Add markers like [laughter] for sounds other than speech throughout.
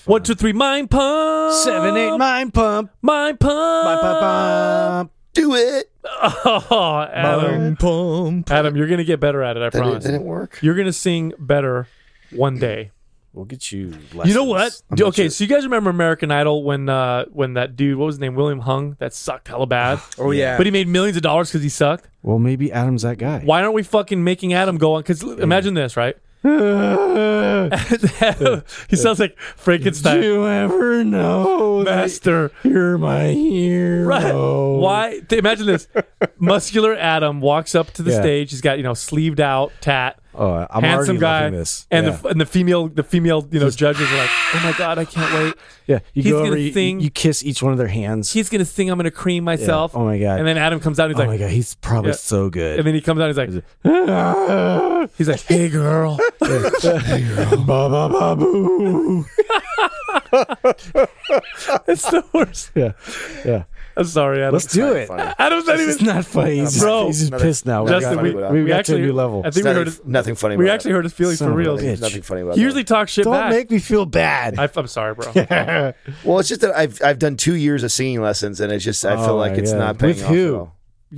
fun. One, two, three, mind pump. Seven, eight, mind pump. Mind pump. Mind pump, pump. Do it. Oh, Adam. pump. Adam, you're gonna get better at it. I Did it, promise. did it work? You're gonna sing better one day. We'll get you. You know what? I'm not okay, sure. so you guys remember American Idol when uh when that dude, what was his name, William Hung, that sucked hella bad, [sighs] Oh yeah. but he made millions of dollars because he sucked. Well, maybe Adam's that guy. Why aren't we fucking making Adam go on? Because imagine this, right? [laughs] he sounds like Frankenstein. Did you ever know Master. you're my hero? Right. Why? Imagine this. Muscular Adam walks up to the Yeah. stage. He's got, you know, sleeved out, tat, Oh, I'm handsome already guy. And yeah. the and the female the female, you know, judges are like, "Oh my god, I can't wait. yeah, you he's go gonna over, you, sing- you kiss each one of their hands. He's to sing I'm to cream myself." Oh my god. And then Adam comes out and he's oh like, oh my god, he's probably Yeah. so good. and then he comes out and he's like, [laughs] he's like, "Hey girl." ba ba ba boo. it's the worst. Yeah, yeah. I'm sorry, Adam. Let's do it. Funny. Adam's not It's even not funny. He's just, Bro. he's just Nothing- pissed now. Justin, funny we, about we we got actually to a new level. I think we heard his, nothing funny. we about actually heard his feelings for real. bitch. it. There's nothing funny about He usually talks shit Don't back. make me feel bad. I, I'm sorry, bro. [laughs] Well, it's just that I've I've done two years of singing lessons, and it's just I feel Oh, like it's yeah. not paying With off who? at.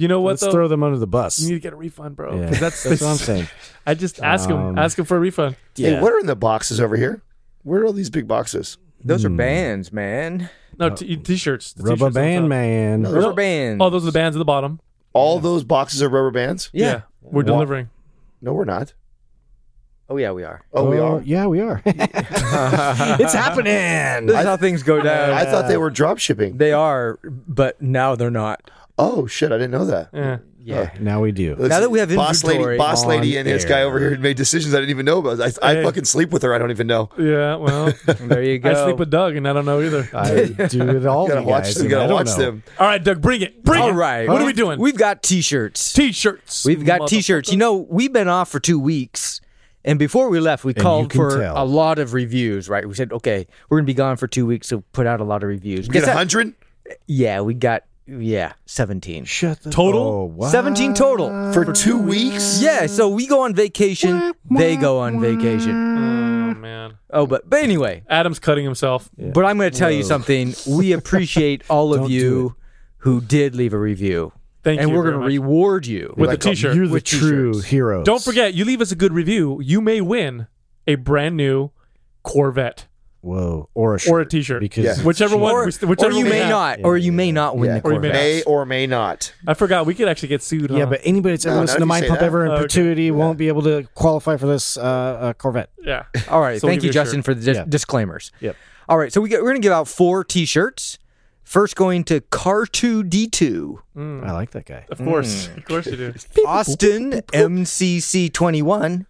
You know what Let's though? throw them under the bus. you need to get a refund, bro. Yeah. 'Cause that's, That's what I'm saying. [laughs] I just ask him, Um, ask him for a refund. Hey, Yeah. what are in the boxes over here? Where are all these big boxes? Those are Hmm. bands, man. No, uh, t- t-shirts. The Rubber t-shirts on band top. Uh, man. No, Rubber bands. Oh, those are the bands at the bottom. All those boxes are rubber bands? Yeah. we're Wha- delivering. No, we're not. Oh yeah, we are. Oh, we Oh, are. Yeah, we are. [laughs] [laughs] it's happening. This is how things go down. I thought they were drop shipping. they are, but now they're not. Oh shit! I didn't know that. Yeah. Yeah. Now we do. Now that we have boss lady, boss lady, on and this guy over here made decisions I didn't even know about. I, I Hey. fucking sleep with her. I don't even know. Yeah. Well, [laughs] There you go. I sleep with Doug, and I don't know either. I do [laughs] it all. You gotta watch guys, them. You I gotta don't watch know. them. All right, Doug, bring it. Bring All it. right. What are we doing? We've got t-shirts. T-shirts. We've got t-shirts. You know, we've been off for two weeks. And before we left, we you called for tell. a lot of reviews, right? We said, okay, we're going to be gone for two weeks, so put out a lot of reviews. We Guess get a hundred Yeah, we got, yeah, 17. Shut the Total? Oh, what? 17 total. for two weeks. Yeah, so we go on vacation, they go on vacation. Oh man. Oh, but but anyway, Adam's cutting himself. but I'm going to tell you something. We [laughs] appreciate all of Don't do you who did leave a review. Thank and you. we're going to much. reward you. with like a t-shirt. You're the with true t-shirts. heroes. Don't forget, you leave us a good review, you may win a brand new Corvette Whoa, or a shirt, or a t-shirt. because Yeah. Whichever one. or, whichever or you one we may have. not, Yeah, or you may not win Yeah. the Or you may Corvette. May or may not. I forgot. We could actually get sued. Huh? Yeah, but anybody that's ever No, listened not to if you Mind say Pump that. ever in Okay. perpetuity won't be able to qualify for this uh, uh, Corvette. yeah. All right. So we'll Thank give you, you a Justin, shirt. for the dis- Yeah. disclaimers. Yep. All right. So we get, we're going to give out four T-shirts. First, going to Car2D2, Mm, I like that guy. of course, of course you do. Austin MCC21.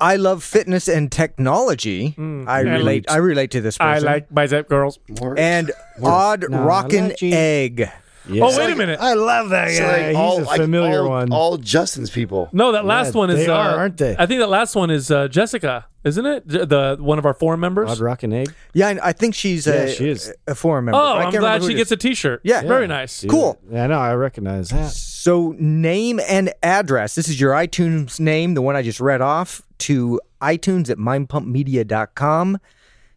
I love fitness and technology. Mm. I And- relate. I relate to this Person. I person. like bicep girls. More. and Odd No, Rockin' like you. Egg. Oh wait a minute. I love that So, guy. like, all, He's a like, familiar all- one. All Justin's people. No, that last Yeah, one is. they uh, are, aren't they? I think that last one is uh, Jessica, isn't it? J- The one of our forum members. Odd Rock and Egg. Yeah, I, I think she's Yeah, a, she is. a forum member. Oh, I I'm glad she gets a T-shirt. Yeah. very nice. Dude, Cool. Yeah, I know. I recognize that. So, name and address. This is your iTunes name, the one I just read off, to iTunes at mindpumpmedia.com.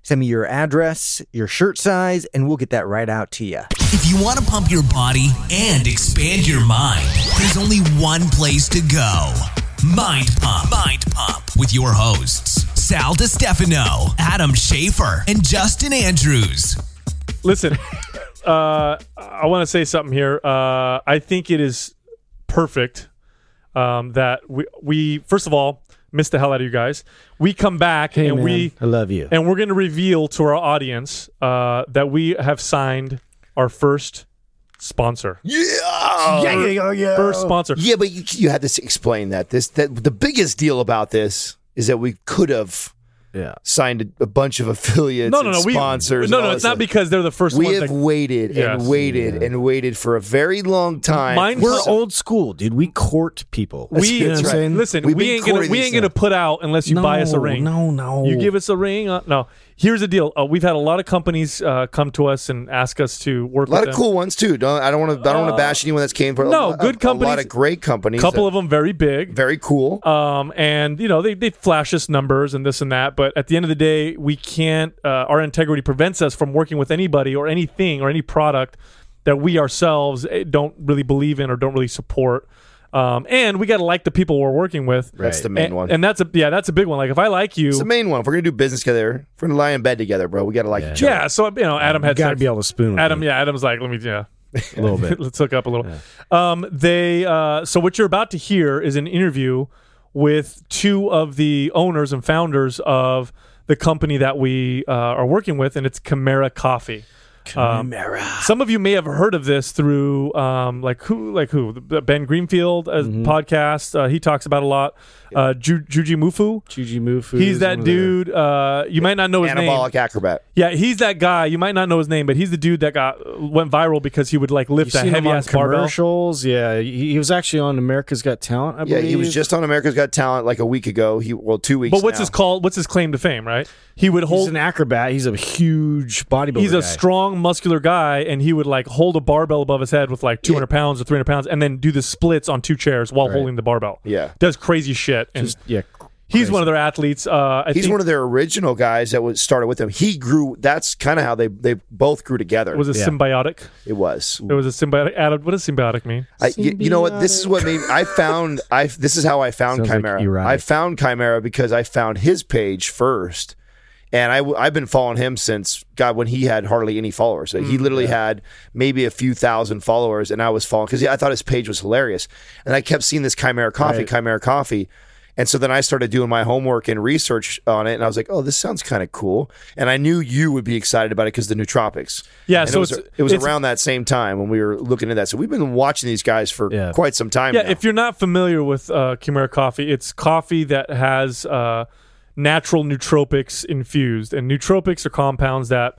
Send me your address, your shirt size, and we'll get that right out to you. If you want to pump your body and expand your mind, there's only one place to go. Mind Pump. Mind Pump with your hosts, Sal DiStefano, Adam Schafer, and Justin Andrews. Listen, [laughs] uh, I want to say something here. Uh, I think it is perfect um, that we we first of all miss the hell out of you guys. We come back Hey, and man, we I love you. and we're going to reveal to our audience uh, that we have signed our first sponsor. Yeah. yeah, yeah, yeah. First sponsor. Yeah, but you, you had to explain that. This that the biggest deal about this is that we could have Yeah. signed a, a bunch of [laughs] affiliates, No, no, and no. We, sponsors. no, no. It's not stuff. because they're the first we ones. have that- waited Yes. and waited and waited for a very long time. Mine- We're So- old school, dude. We court people. we You know what listen. We've we ain't gonna we ain't gonna put out unless you buy us a ring. No, no. You give us a ring. Uh, no, here's the deal: uh, we've had a lot of companies uh, come to us and ask us to work. With a lot of them. cool ones too. Don't I don't want to I don't want to bash anyone that's came from. no, a, good A lot of great companies. A couple of them very big. very cool. um, and you know they they flash us numbers and this and that, but at the end of the day, we can't. Uh, our integrity prevents us from working with anybody or anything or any product that we ourselves eh, don't really believe in or don't really support. Um, and we got to like the people we're working with. That's the main and, one. and that's a yeah, that's a big one. Like if I like you, it's the main one. If we're gonna do business together, if we're gonna lie in bed together, bro. We gotta like each other. yeah. So you know, Adam had Got to be able to spoon. with Adam, me yeah, Adam's like, let me, yeah, [laughs] a [laughs] little bit. [laughs] let's hook up a little. Um, they, uh, so what you're about to hear is an interview with two of the owners and founders of the company that we uh, are working with, and it's Kimera Coffee. Um, some of you may have heard of this through, um, like who, like who, The Ben Greenfield uh, podcast. Uh, he talks about a lot. Uh, Ju- Juji Mufu. Juji Mufu. He's that one of dude. Uh, you might not know his name. Anabolic acrobat. Yeah, he's that guy. You might not know his name, but he's the dude that got went viral because he would like lift You a heavy ass barbell. commercials. Yeah, he, he was actually on America's Got Talent. I Yeah, believe. he was just on America's Got Talent like a week ago. He well, two weeks. But what's now. his call? What's his claim to fame? Right? He would hold. He's hold. an acrobat. He's a huge bodybuilder. He's a guy. strong, muscular guy, and he would like hold a barbell above his head with like 200 pounds or 300 pounds, and then do the splits on two chairs while holding the barbell. Yeah. does crazy shit, and Just yeah. he's one of their athletes. Uh, I He's think, one of their original guys that was started with him. He grew. That's kind of how they they both grew together. was a Yeah. symbiotic. it was. It was a symbiotic. Adam, what does symbiotic mean? I, you, you know what? This is what made I found. I this is how I found Sounds like Kimera. erotic. I found Kimera because I found his page first, and I I've been following him since God when he had hardly any followers. he Mm, literally had maybe a few thousand followers, and I was following because I thought his page was hilarious, and I kept seeing this Kimera Coffee, Right. Kimera Coffee. And so then I started doing my homework and research on it, and I was like, "Oh, this sounds kind of cool." And I knew you would be excited about it because the nootropics. Yeah, And so it was, it was around that same time when we were looking at that. So we've been watching these guys for Yeah. quite some time. Yeah, now. if you're not familiar with uh, Kimera coffee, it's coffee that has uh, natural nootropics infused, and nootropics are compounds that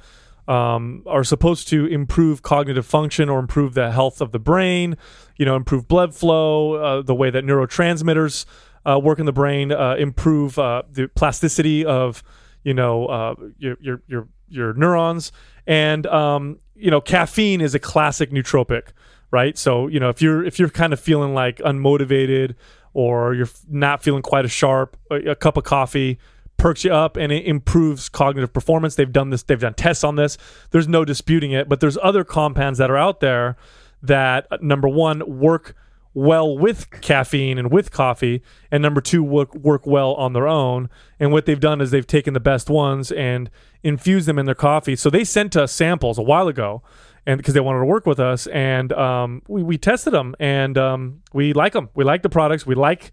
um, are supposed to improve cognitive function or improve the health of the brain. You know, improve blood flow, uh, the way that neurotransmitters uh, work in the brain, uh, improve uh, the plasticity of you know uh, your your your your neurons, and um, you know caffeine is a classic nootropic, right? So you know if you're if you're kind of feeling like unmotivated or you're not feeling quite as sharp, a, cup of coffee perks you up and it improves cognitive performance. They've done this, they've done tests on this. There's no disputing it, but there's other compounds that are out there that uh, number one work well with caffeine and with coffee, and number two work work well on their own. And what they've done is they've taken the best ones and infused them in their coffee. So they sent us samples a while ago, and because they wanted to work with us, and um, we we tested them, and um, we like them. We like the products. We like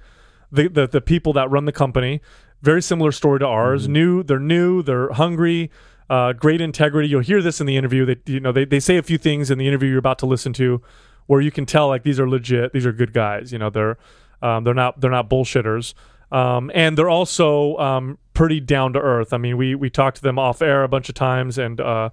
the, the the people that run the company. Very similar story to ours. New, they're new, they're hungry, uh, great integrity. You'll hear this in the interview. They you know they, they say a few things in the interview you're about to listen to, where you can tell like these are legit. These are good guys. You know they're um, they're not they're not bullshitters. Um, and they're also um, pretty down to earth. I mean, we we talked to them off air a bunch of times, and uh,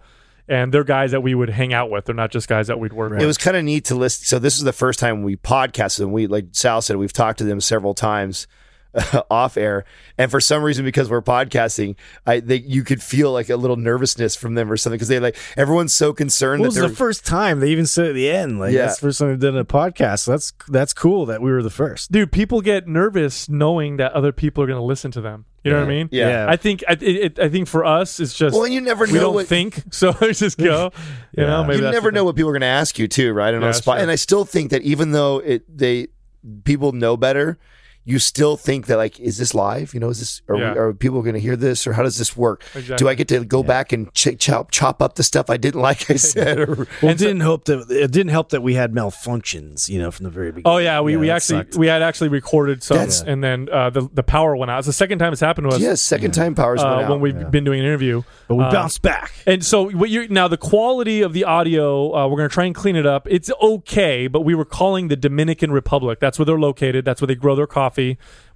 and they're guys that we would hang out with. They're not just guys that we'd work with. It was kind of neat to listen. So this is the first time we podcasted them. We like Sal said, we've talked to them several times [laughs] off air, and for some reason, because we're podcasting, I they, you could feel like a little nervousness from them or something because they like everyone's so concerned Well, that this is the first time they even said at the end. Like Yeah. that's the first time they've done a podcast. So that's that's cool that we were the first. dude people get nervous knowing that other people are going to listen to them you know what i mean Yeah. i think I, it, it, I think for us it's just Well, you never know we know don't what- think [laughs] so I just go [laughs] you know maybe you never know thing. what people are going to ask you too, right? And on Yeah, the spot. sure. And I still think that even though it they people know better, you still think that like, is this live? You know, is this are, Yeah. we, are people going to hear this or how does this work? Exactly. Do I get to go back and ch- chop chop up the stuff I didn't like? I said, or Well, [laughs] it didn't help that it didn't help that we had malfunctions. You know, from the very beginning. Oh yeah, we, we actually sucked. we had actually recorded some, That's- and then uh, the the power went out. It's the second time it's happened to us yes, second time powers went uh, out. when we've been doing an interview. but we Uh, bounced back. And so what you now the quality of the audio, uh, we're going to try and clean it up. It's okay, but we were calling the Dominican Republic. That's where they're located. That's where they grow their coffee.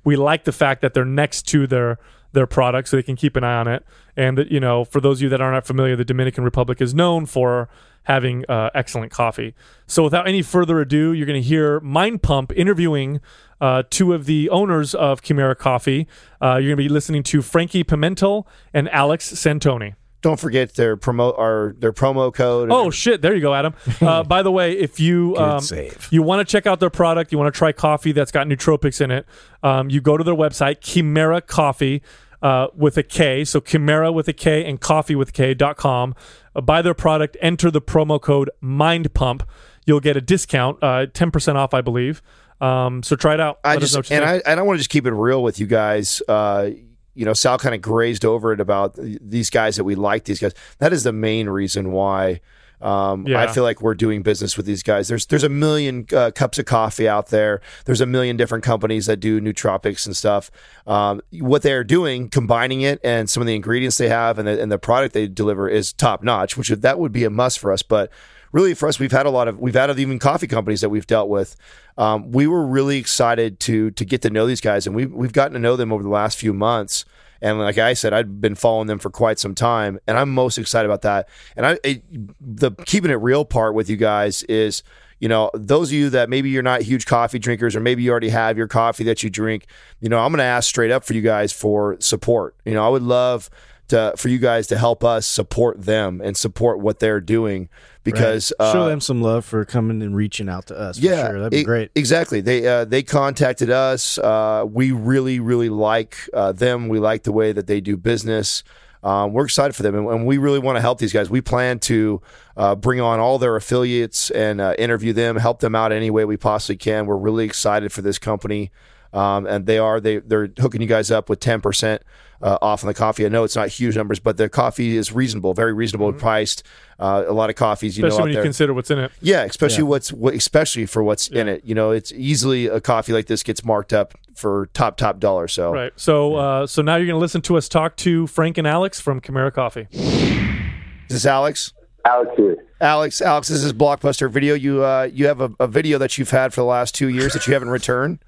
We like the fact that they're next to their their product so they can keep an eye on it. And that you know, for those of you that are not familiar, the Dominican Republic is known for having uh, excellent coffee. So without any further ado, you're going to hear Mind Pump interviewing uh, two of the owners of Kimera Coffee. Uh, you're going to be listening to Frankie Pimentel and Alex Santoni. Don't forget their promo our their promo code. Oh shit! There you go, Adam. [laughs] Uh, by the way, if you um, you want to check out their product, you want to try coffee that's got nootropics in it, um, you go to their website, Kimera Coffee uh, with a K. So Kimera with a K and coffee with a K dot com. Uh, buy their product, enter the promo code Mind Pump. You'll get a discount, uh, ten percent off, I believe. Um, so try it out. I Let us just know what you and think. I and I want to just keep it real with you guys. Uh, you know, Sal kind of grazed over it about these guys that we like. These guys. That is the main reason why. Um, Yeah. I feel like we're doing business with these guys. There's there's a million uh, cups of coffee out there. There's a million different companies that do nootropics and stuff. Um, what they're doing, combining it, and some of the ingredients they have, and the, and the product they deliver is top notch. Which that would be a must for us. But really, for us, we've had a lot of we've had even coffee companies that we've dealt with. Um, we were really excited to to get to know these guys, and we've we've gotten to know them over the last few months. And like I said, I've been following them for quite some time, and I'm most excited about that. And I, it, the keeping it real part with you guys is, you know, those of you that maybe you're not huge coffee drinkers, or maybe you already have your coffee that you drink. You know, I'm going to ask straight up for you guys for support. You know, I would love to for you guys to help us support them and support what they're doing because Right. show uh, them some love for coming and reaching out to us. for yeah, sure. that'd be e- great. Exactly. They uh, they contacted us. Uh, we really really like uh, them. We like the way that they do business. Um, we're excited for them, and, and we really want to help these guys. We plan to uh, bring on all their affiliates and uh, interview them, help them out any way we possibly can. We're really excited for this company, um, and they are they they're hooking you guys up with ten percent uh, off on the coffee. I know it's not huge numbers, but their coffee is reasonable, very reasonable priced. Uh, a lot of coffees, you Especially know, out when you there. consider what's in it. Yeah, especially what's what, especially for what's in it. You know, it's easily a coffee like this gets marked up for top top dollar. So Right. So uh, so now you're going to listen to us talk to Frank and Alex from Kimera Coffee. is this Alex? Alex here. Alex, Alex, this is Blockbuster Video. You uh, you have a, a video that you've had for the last two years that you haven't returned.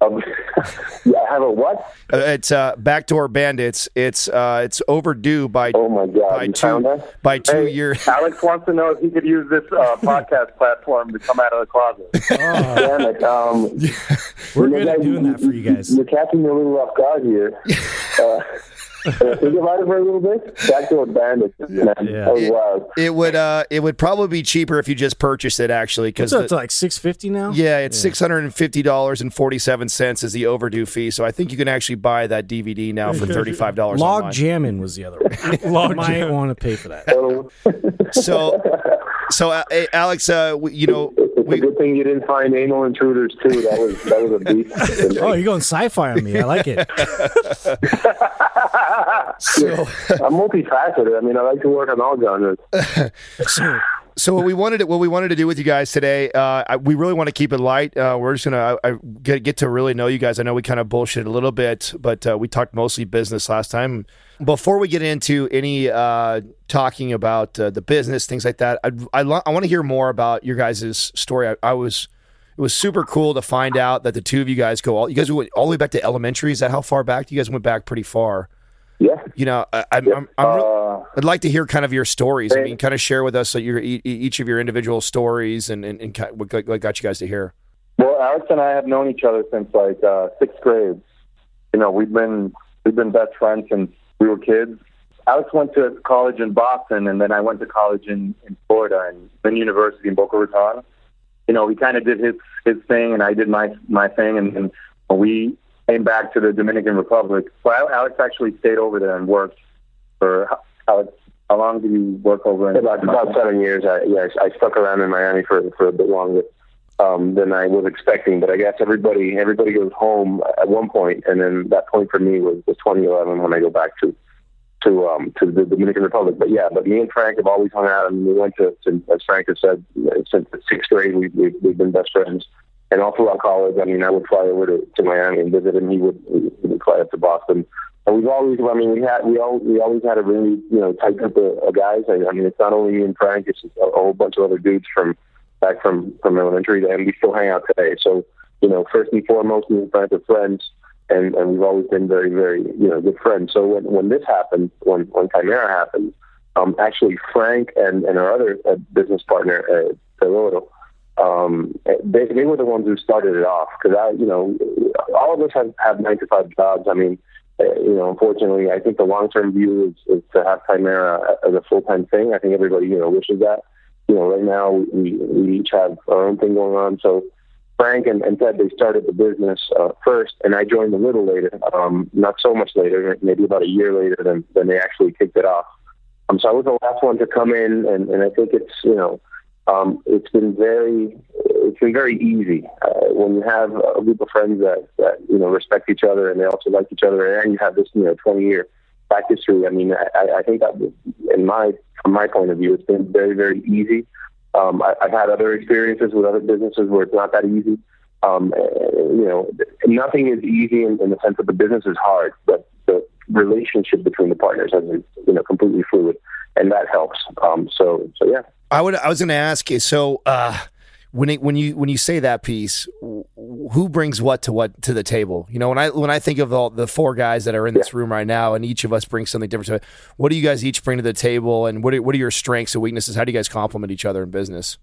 Um, [laughs] yeah, I have a what? Uh, it's uh, Backdoor Bandits. It's uh, it's overdue by Oh my God! by you two found by two Hey, years. [laughs] Alex wants to know if he could use this uh, [laughs] podcast platform to come out of the closet. [laughs] Damn it! Um, We're you know, good at doing that for you guys. You're catching me a little off guard here. Think about it for a little bit. Backdoor bandits, man. Yeah. That was wild. It would uh, it would probably be cheaper if you just purchased it actually because So it's like six fifty now. Yeah, it's six hundred and fifty dollars and forty seven cents is the overdue fee. So I think you can actually buy that DVD now for thirty five dollars. Log jamming was the other one. [laughs] [laughs] Log Might jam. want to pay for that. So, [laughs] So, so uh, Alex, uh, you know, it's we, a good thing you didn't find anal intruders too. That was that was a beast. [laughs] Oh, you're going sci-fi on me. I like it. [laughs] so, I'm multifaceted. I mean, I like to work on all genres. [laughs] so what we wanted to, what we wanted to do with you guys today, uh, I, we really want to keep it light. Uh, we're just gonna I, I get get to really know you guys. I know we kind of bullshit a little bit, but uh, we talked mostly business last time. Before we get into any uh, talking about uh, the business things like that, I I, lo- I want to hear more about your guys' story. I, I was. It was super cool to find out that the two of you guys go all you guys went all the way back to elementary. Is that how far back? You guys went back pretty far. Yeah. You know, I, I'm, I'm, I'm re- Uh, I'd like to hear kind of your stories. I mean, kind of share with us your each of your individual stories and and, and what got what got you guys to here. Well, Alex and I have known each other since like uh, sixth grade. You know, we've been we've been best friends since we were kids. Alex went to college in Boston, and then I went to college in in Florida and then university in Boca Raton. You know, he kind of did his his thing, and I did my my thing, and, and we came back to the Dominican Republic. So Al- Alex actually stayed over there and worked for Alex. How long did you work over in? About about seven years. I yeah, I stuck around in Miami for for a bit longer um, than I was expecting. But I guess everybody everybody goes home at one point, and then that point for me was, was 2011 when I go back to to um, to the Dominican Republic. But yeah, but me and Frank have always hung out, and we went to, to as Frank has said, since sixth grade we've we've, we've been best friends. And all throughout college, I mean, I would fly over to, to Miami and visit, and he would, he would fly up to Boston. And we've always, I mean, we had, we all, we always had a really, you know, tight group of, of guys. I, I mean, it's not only me and Frank; it's a whole bunch of other dudes from back from from elementary, and we still hang out today. So, you know, first and foremost, me and Frank are friends. and and we've always been very very you know good friends. So when when this happened, when when Kimera happened, um, actually Frank and and our other uh, business partner, uh, um, they they were the ones who started it off because I you know all of us have have nine to five jobs. I mean. Uh, you know, unfortunately, I think the long-term view is, is to have Kimera as a full-time thing. I think everybody, you know, wishes that. You know, right now we, we each have our own thing going on. So Frank and, and Ted, they started the business uh, first, and I joined a little later, um, not so much later, maybe about a year later than, than they actually kicked it off. Um, so I was the last one to come in, and, and I think it's you know um, it's been very it's been very easy uh, when you have a group of friends that, that you know respect each other and they also like each other, and you have this you know 20 year back history. I mean, I, I think that in my from my point of view, it's been very very easy. Um, I, I've had other experiences with other businesses where it's not that easy. Um, you know, nothing is easy in, in the sense that the business is hard, but the relationship between the partners has been, you know, completely fluid, and that helps. Um, so, so yeah. I would. I was going to ask you. So, uh, when it, when you when you say that piece, who brings what to what to the table? You know, when I when I think of all the four guys that are in this room right now, and each of us brings something different to it. What do you guys each bring to the table, and what are, what are your strengths and weaknesses? How do you guys complement each other in business?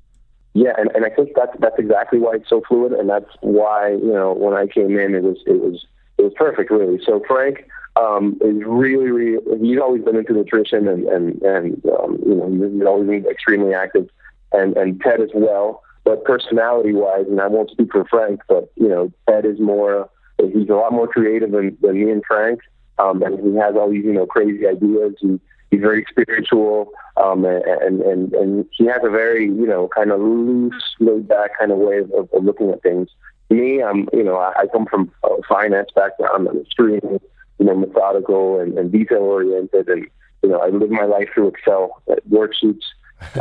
Yeah, and, and I think that's that's exactly why it's so fluid, and that's why you know when I came in, it was it was it was perfect, really. So Frank um, is really, really he's always been into nutrition, and and and um, you know he's always been extremely active, and and Ted as well. But personality wise, and I won't speak for Frank, but you know, Ted is more he's a lot more creative than, than me and Frank. Um, and he has all these, you know, crazy ideas. He, he's very spiritual, um, and, and, and he has a very, you know, kind of loose, laid back kind of way of, of looking at things. Me, I'm, you know, I, I come from a finance background. I'm extremely, you know, methodical and, and detail oriented. And, you know, I live my life through Excel worksheets.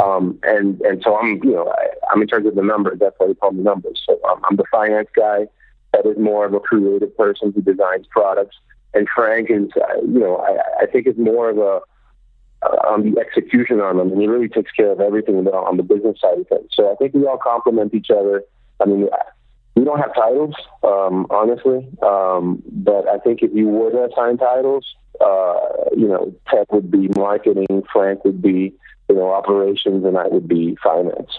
Um, and and so I'm you know I, I'm in charge of the numbers. That's why they call me numbers. So um, I'm the finance guy. That is more of a creative person who designs products. And Frank is uh, you know I, I think is more of a uh, on the execution on them, and he really takes care of everything on the business side of things. So I think we all complement each other. I mean, we don't have titles, um, honestly, um, but I think if you were to assign titles, uh, you know, Ted would be marketing, Frank would be you know, operations, and I would be finance.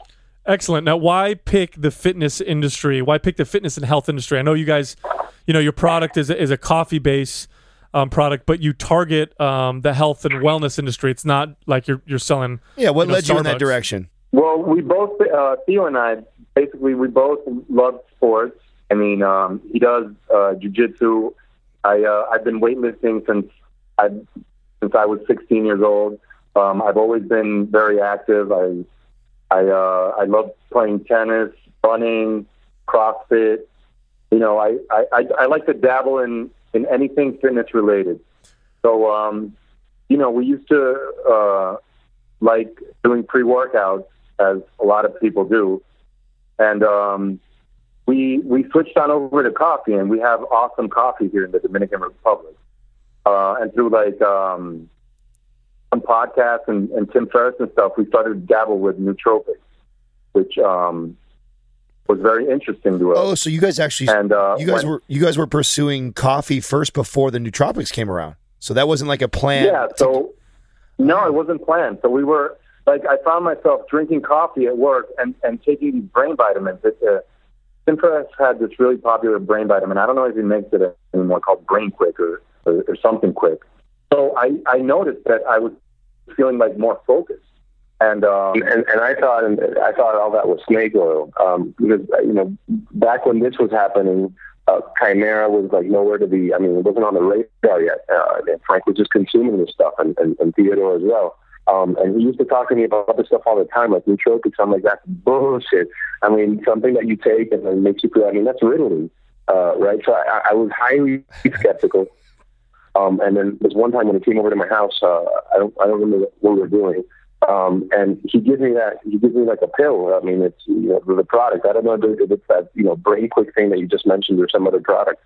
Excellent. Now, why pick the fitness industry? Why pick the fitness and health industry? I know you guys, you know, your product is a, is a coffee base um, product, but you target um, the health and wellness industry. It's not like you're you're selling. Yeah, what you know, led you in that direction? Well, we both, uh, Theo and I, basically, we both love sports. I mean, um, he does uh, jujitsu. I uh, I've been weightlifting since I since I was 16 years old. Um, I've always been very active. I I uh, I love playing tennis, running, CrossFit. You know, I, I, I, I like to dabble in, in anything fitness related. So, um, you know, we used to uh, like doing pre workouts, as a lot of people do, and um, we we switched on over to coffee, and we have awesome coffee here in the Dominican Republic. Uh, and through like um, some podcasts and, and Tim Ferriss and stuff, we started to dabble with nootropics, which um, was very interesting to us. Oh, so you guys actually and uh, you guys when- were you guys were pursuing coffee first before the nootropics came around. So that wasn't like a plan. Yeah, so no, it wasn't planned. So we were like, I found myself drinking coffee at work and and taking these brain vitamins. It, uh, Tim Ferriss had this really popular brain vitamin. I don't know if he makes it anymore, called Brain Quick or, or, or something quick. So I I noticed that I was feeling like more focused. And um, and, and I thought, and I thought all that was snake oil, um, because you know, back when this was happening, uh, Kimera was like nowhere to be. I mean, it wasn't on the radar yet. Uh, Frank was just consuming this stuff, and, and, and Theodore as well. Um, and he used to talk to me about this stuff all the time, like nootropics. I'm like, that's bullshit. I mean, something that you take and then makes you feel. I mean, that's Ritalin, uh, right? So I, I was highly skeptical. Um, and then there's one time when he came over to my house. Uh, I don't, I don't remember what we were doing. Um, and he gives me that. He gives me like a pill. I mean, it's you know, the product. I don't know if it's that you know brain quick thing that you just mentioned or some other product.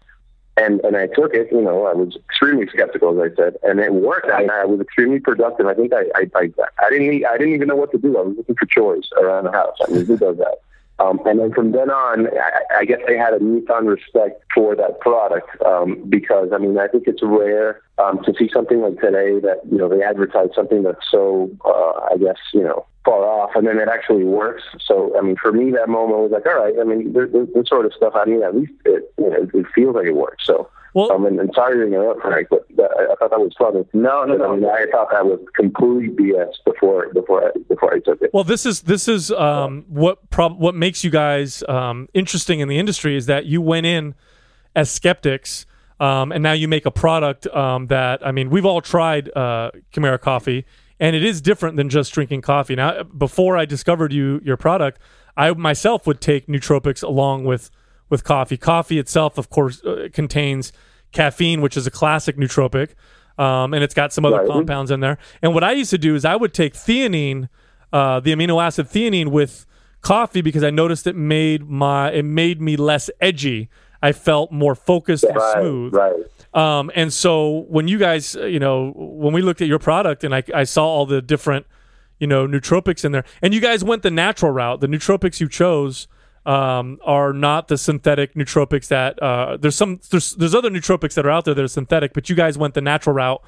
And and I took it. You know, I was extremely skeptical, as I said, and it worked. I, I was extremely productive. I think I, I I I didn't I didn't even know what to do. I was looking for chores around the house. I mean, who does that? Um, and then from then on, I, I guess I had a newfound respect for that product um, because I mean I think it's rare um, to see something like today that you know they advertise something that's so uh, I guess you know far off, and then it actually works. So I mean for me that moment was like all right. I mean there, this sort of stuff. I mean at least it you know, it feels like it works. So. Well- um, and, and sorry to interrupt, Frank, but that, I, I thought that was funny. No, no, But, I no. mean, I thought that was complete BS before before I, before I took it. Well, this is this is um, what prob- what makes you guys um, interesting in the industry is that you went in as skeptics, um, and now you make a product um, that I mean we've all tried uh, Kimera coffee, and it is different than just drinking coffee. Now, before I discovered you your product, I myself would take nootropics along with with coffee. Coffee itself, of course, uh, contains caffeine, which is a classic nootropic, um, and it's got some other Right. compounds in there. And what I used to do is I would take theanine, uh, the amino acid theanine, with coffee because I noticed it made my it made me less edgy. I felt more focused and smooth. right. Um, and so when you guys, uh, you know, when we looked at your product and I, I saw all the different, you know, nootropics in there, and you guys went the natural route. The nootropics you chose um, are not the synthetic nootropics that uh, there's some there's there's other nootropics that are out there that are synthetic, but you guys went the natural route,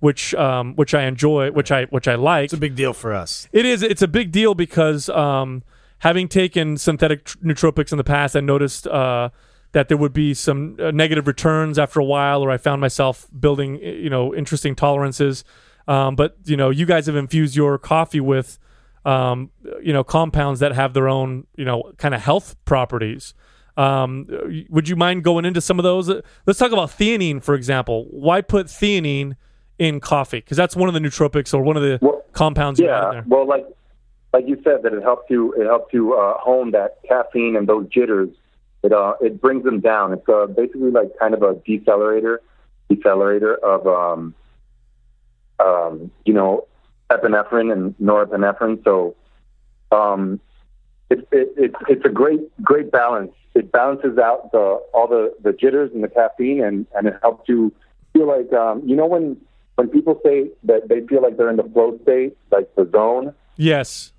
which um, which I enjoy, which I which I like. It's a big deal for us. It is. It's a big deal because um, having taken synthetic tr- nootropics in the past, I noticed uh, that there would be some uh, negative returns after a while, or I found myself building, you know, interesting tolerances. Um, but you know, you guys have infused your coffee with, um, you know, compounds that have their own, you know, kind of health properties. Um, would you mind going into some of those? Let's talk about theanine, for example. Why put theanine in coffee? Because that's one of the nootropics or one of the Well, compounds you add in Yeah, there. well, like like you said, that it helps you it helps you uh, hone that caffeine and those jitters. It uh it brings them down. It's uh, basically like kind of a decelerator decelerator of um um you know epinephrine and norepinephrine. So um it, it, it it's a great great balance. It balances out the all the the jitters and the caffeine, and and it helps you feel like um you know when when people say that they feel like they're in the flow state, like the zone, Yes.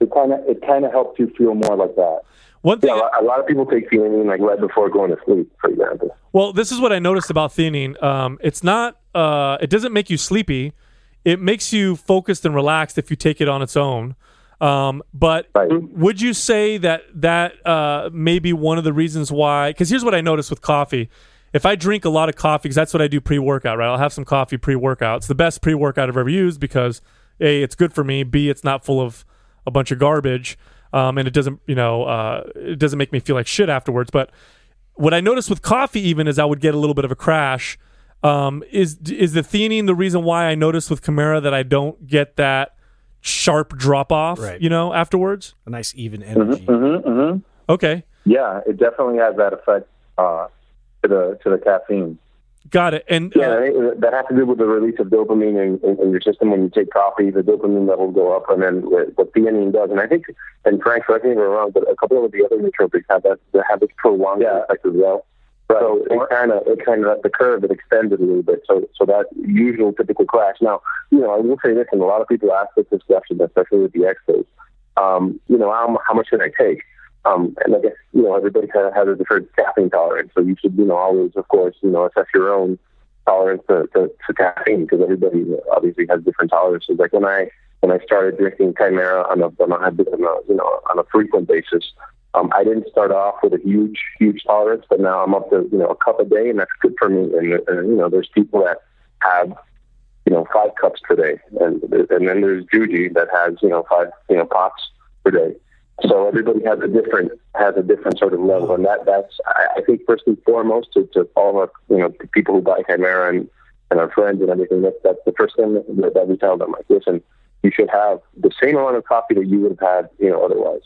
it kind of it kind of helps you feel more like that. One thing. Yeah, a lot- of people take theanine like right before going to sleep, for example. Well, this is what I noticed about theanine. Um, it's not. Uh, it doesn't make you sleepy. It makes you focused and relaxed if you take it on its own. Um, but Right. would you say that that uh, may be one of the reasons why? Because here's what I noticed with coffee. If I drink a lot of coffee, because that's what I do pre-workout, right? I'll have some coffee pre-workout. It's the best pre-workout I've ever used because a, it's good for me. B, it's not full of a bunch of garbage, um, and it doesn't, you know, uh, it doesn't make me feel like shit afterwards. But what I noticed with coffee even is I would get a little bit of a crash. Um, is is the theanine the reason why I noticed with Kimera that I don't get that sharp drop off? Right. You know, afterwards. A nice even energy. Mm-hmm, mm-hmm. Okay, Yeah, it definitely has that effect uh, to the to the caffeine. got it. And Yeah, uh, I that has to do with the release of dopamine in, in, in your system when you take coffee. The dopamine levels go up, and then what what theanine does. And I think, and Frank, correct me if I'm wrong, but a couple of the other nootropics have that that have this prolonged Yeah. effect as well. So it kind of it kind of the curve it extended a little bit. So so that usual typical crash. Now you know I will say this, and a lot of people ask this question, especially with the Expos. Um, you know how how much should I take? Um, and I guess you know everybody kind of has a different caffeine tolerance, so you should you know always, of course, you know assess your own tolerance to, to, to caffeine because everybody obviously has different tolerances. Like when I when I started drinking Kimera on a, on a you know on a frequent basis, um, I didn't start off with a huge huge tolerance, but now I'm up to you know a cup a day, and that's good for me. And, and you know there's people that have you know five cups per day, and and then there's Juji that has you know five you know pots per day. So everybody has a different has a different sort of level, and that that's I, I think first and foremost to, to all of you know people who buy Kimera and and our friends and everything. That's that's the first thing that, that we tell them. Like, listen, you should have the same amount of coffee that you would have had you know otherwise.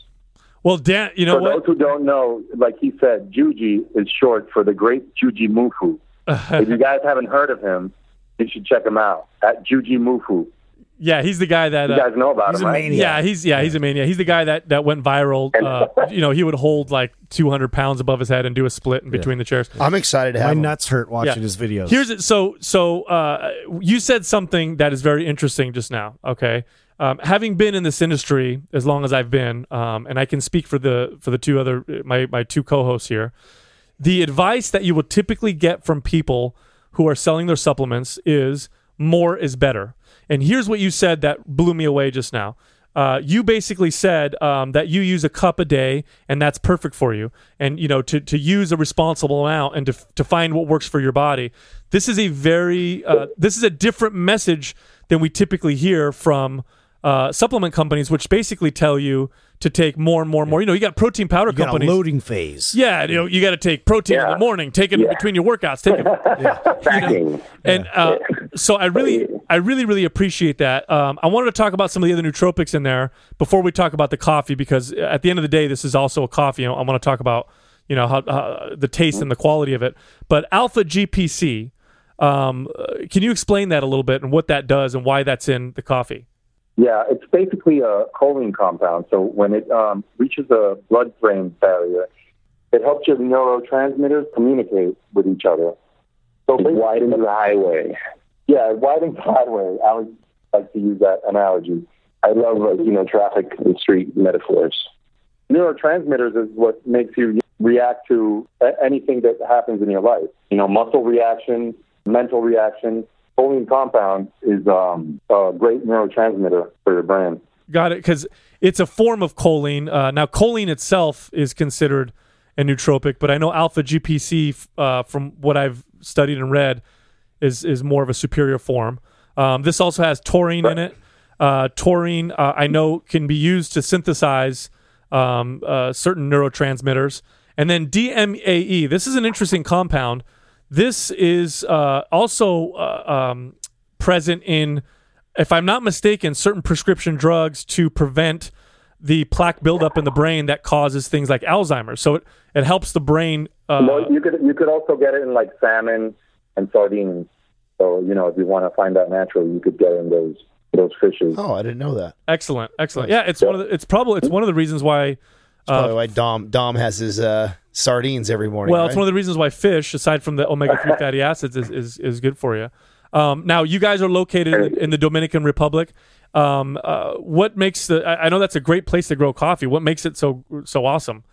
Well, Dan, you know For what? those who don't know, like he said, Juji is short for the great Juji Mufu. [laughs] if you guys haven't heard of him, you should check him out at Juji Mufu. yeah, he's the guy that. You Uh, guys know about He's him, a right? maniac. yeah, he's yeah, he's a maniac. He's the guy that, that went viral. Uh, you know, he would hold like 200 pounds above his head and do a split in between the chairs. I'm excited to have My him. nuts hurt watching Yeah. his videos. Here's it. So so uh, you said something that is very interesting just now. Okay, um, having been in this industry as long as I've been, um, and I can speak for the for the two other my my two co-hosts here, the advice that you will typically get from people who are selling their supplements is more is better. And here's what you said that blew me away just now. Uh, you basically said um, that you use a cup a day and that's perfect for you and you know to, to use a responsible amount and to, to find what works for your body this is a very uh, this is a different message than we typically hear from uh, supplement companies which basically tell you to take more and more and more you know you got protein powder You got a companies loading phase. yeah you know you got to take protein in the morning take it Yeah. between your workouts take it [laughs] Backing. and uh, so I really, I really, really appreciate that. Um, I wanted to talk about some of the other nootropics in there before we talk about the coffee, because at the end of the day, this is also a coffee. I want to talk about, you know, how uh, the taste and the quality of it. But Alpha GPC, um, uh, can you explain that a little bit and what that does and why that's in the coffee? Yeah, it's basically a choline compound. So when it um, reaches a blood-brain barrier, it helps your neurotransmitters communicate with each other. So It widens the highway. yeah, it widens the highway. I would like to use that analogy. I love, like, you know, traffic and street metaphors. Neurotransmitters is what makes you react to anything that happens in your life. You know, muscle reaction, mental reaction. Choline compound is um, a great neurotransmitter for your brain. Got it? Because it's a form of choline. Uh, now, choline itself is considered a nootropic, but I know alpha GPC, uh, from what I've studied and read, is is more of a superior form. Um, this also has taurine in it. Uh, taurine, uh, I know, can be used to synthesize um, uh, certain neurotransmitters. And then DMAE. This is an interesting compound. This is uh, also uh, um, present in, if I'm not mistaken, certain prescription drugs to prevent the plaque buildup in the brain that causes things like Alzheimer's. So it, it helps the brain. Uh, No, you could you could also get it in like salmon and sardines. So you know, if you want to find that natural, you could get in those those fishes. Oh, I didn't know that. excellent, excellent. Yeah, it's one of the, it's probably it's one of the reasons why. Probably why Dom Dom has his uh, sardines every morning. Well, right? it's one of the reasons why fish, aside from the omega three fatty [laughs] acids, is, is is good for you. Um, now, you guys are located in the, in the Dominican Republic. Um, uh, what makes the? I, I know that's a great place to grow coffee. What makes it so so awesome?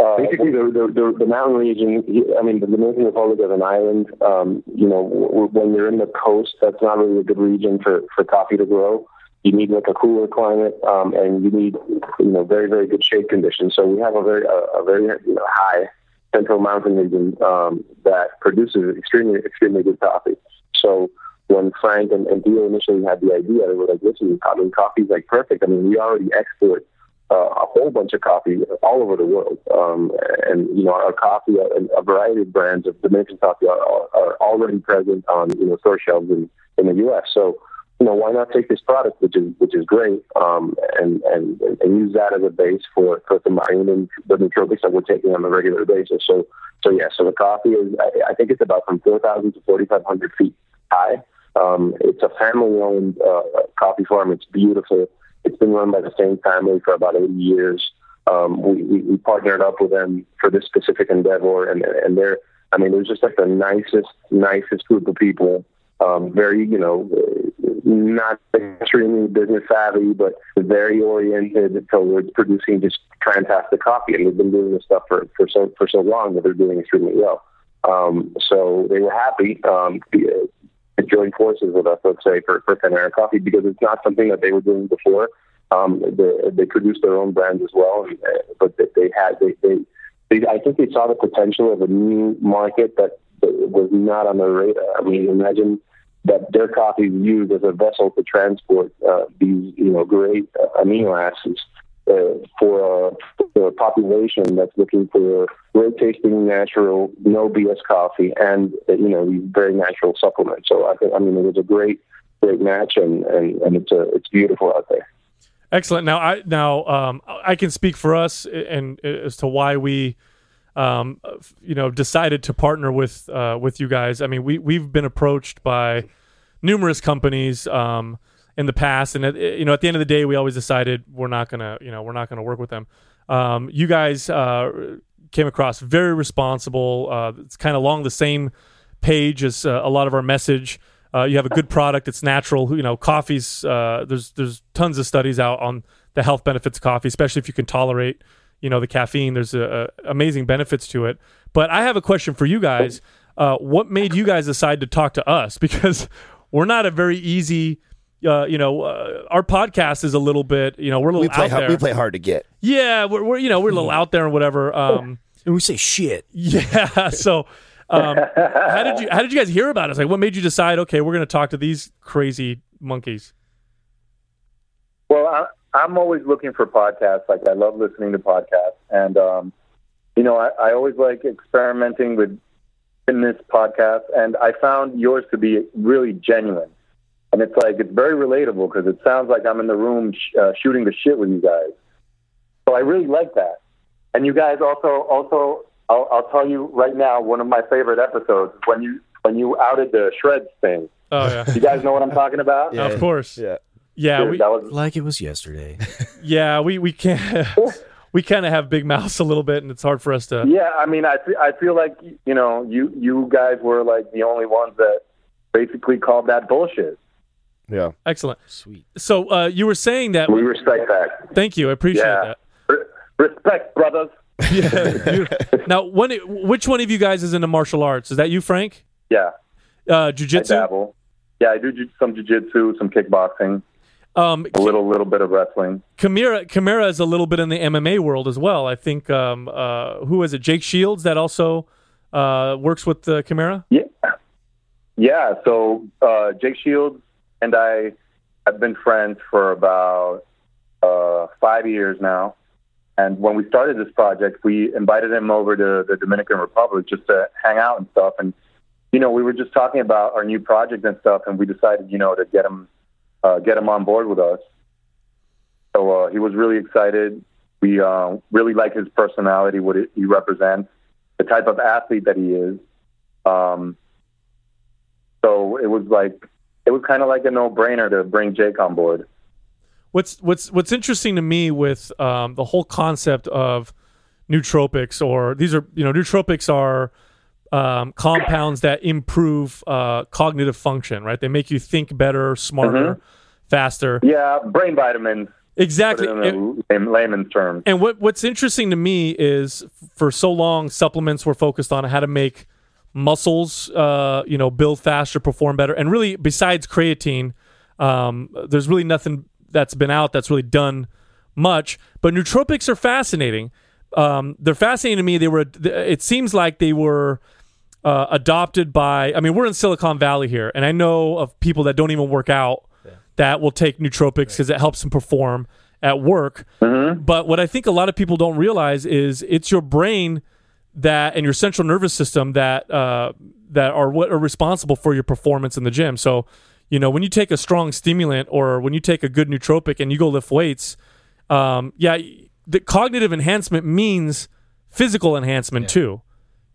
Uh, Basically, the, the, the, the mountain region, I mean, the Dominican Republic is an island. Um, you know, w- when you're in the coast, that's not really a good region for, for coffee to grow. You need like a cooler climate, um, and you need, you know, very, very good shade conditions. So we have a very, a, a very you know, high central mountain region um, that produces extremely, extremely good coffee. So when Frank and, and Dio initially had the idea, they were like, listen, I mean, coffee's like perfect. I mean, we already export uh, a whole bunch of coffee all over the world. Um, and, you know, our coffee, a, a variety of brands of Dominican coffee are, are already present on, you know, store shelves in, in the U.S. So, you know, why not take this product, which is which is great, um, and, and and use that as a base for for combining the nootropics that we're taking on a regular basis. So, so yeah, so the coffee is, I, I think it's about from 4,000 to 4,500 feet high. Um, it's a family-owned uh, coffee farm. It's beautiful. It's been run by the same family for about 80 years. Um, we, we, we partnered up with them for this specific endeavor, and and they're, I mean, they're just like the nicest, nicest group of people. Um, very, you know, not extremely business savvy, but very oriented towards producing just fantastic coffee. And they've been doing this stuff for, for so for so long that they're doing extremely well. Um, so they were happy um, to, join forces with us, let's say, for, for Kimera Coffee because it's not something that they were doing before. Um, they, they produced their own brand as well, and, uh, but they, had they, they, they I think they saw the potential of a new market that was not on the radar. I mean, imagine that their coffee is used as a vessel to transport uh, these you know great uh, amino acids uh, for, a, for a population that's looking for great tasting, natural, no BS coffee, and uh, you know these very natural supplements. So I think I mean it was a great great match, and and, and it's a it's beautiful out there. Excellent. Now, I now um, I can speak for us and as to why we, um, you know, decided to partner with uh, with you guys. I mean, we we've been approached by numerous companies um, in the past, and at, you know, at the end of the day, we always decided we're not gonna, you know, we're not gonna work with them. Um, you guys uh, came across very responsible. Uh, it's kind of along the same page as uh, a lot of our message. uh, you have a good product. It's natural. You know, coffee's uh, there's there's tons of studies out on the health benefits of coffee, especially if you can tolerate you know the caffeine. There's a, a amazing benefits to it. But I have a question for you guys. Uh, what made you guys decide to talk to us? [laughs] Because we're not a very easy. Uh, you know, uh, our podcast is a little bit. You know, we're a little We play out hard, there. we play hard to get. Yeah, we're, we're you know we're a little out there and whatever. Um, And we say shit. yeah. [laughs] So, um, how did you how did you guys hear about us? Like, what made you decide? Okay, we're going to talk to these crazy monkeys. Well, I, I'm always looking for podcasts. Like I love listening to podcasts, and um, you know, I, I always like experimenting with fitness podcasts, and I found yours to be really genuine. And it's like it's very relatable because it sounds like I'm in the room sh- uh, shooting the shit with you guys. So I really like that. And you guys also also I'll, I'll tell you right now one of my favorite episodes when you when you outed the shreds thing. Oh yeah, You guys know what I'm talking about? Yeah. of course. Yeah. Yeah, we that was Like it was yesterday. [laughs] yeah we we can't [laughs] we kind of have big mouths a little bit, and it's hard for us to. Yeah, I mean, I fe- I feel like you know you you guys were like the only ones that basically called that bullshit. Yeah. Excellent. Sweet. So uh, you were saying that. We respect that. Thank you. I appreciate Yeah. that. Re- respect, brothers. [laughs] Yeah. you- now, one, which one of you guys is into martial arts? Is that you, Frank? Yeah, Uh, jiu-jitsu. dabble. Yeah, I do ju- some jujitsu, some kickboxing, Um, a little little bit of wrestling. Kimera Kimera is a little bit in the MMA world as well. I think um, uh, who is it? Jake Shields that also uh, works with uh. Yeah, yeah. So uh, Jake Shields and I have been friends for about uh, five years now. And when we started this project, we invited him over to the Dominican Republic just to hang out and stuff. And you know, we were just talking about our new project and stuff, and we decided, you know, to get him uh, get him on board with us. So uh, he was really excited. We uh, really like his personality, what he represents, the type of athlete that he is. Um, so it was like it was kind of like a no brainer to bring Jake on board. What's what's what's interesting to me with um, the whole concept of nootropics, or these are you know nootropics are um, compounds that improve uh, cognitive function, right? They make you think better, smarter, faster. Yeah, brain vitamins. Exactly. in, in layman's terms. And what what's interesting to me is for so long supplements were focused on how to make muscles, uh, you know, build faster, perform better, and really besides creatine, um, there's really nothing that's been out that's really done much. But nootropics are fascinating. Um, they're fascinating to me. They were. It seems like they were. Uh, adopted by, I mean, we're in Silicon Valley here, and I know of people that don't even work out that will take nootropics because it helps them perform at work. But what I think a lot of people don't realize is it's your brain that and your central nervous system that uh, that are what are responsible for your performance in the gym. So, you know, when you take a strong stimulant or when you take a good nootropic and you go lift weights, um, yeah, the cognitive enhancement means physical enhancement too.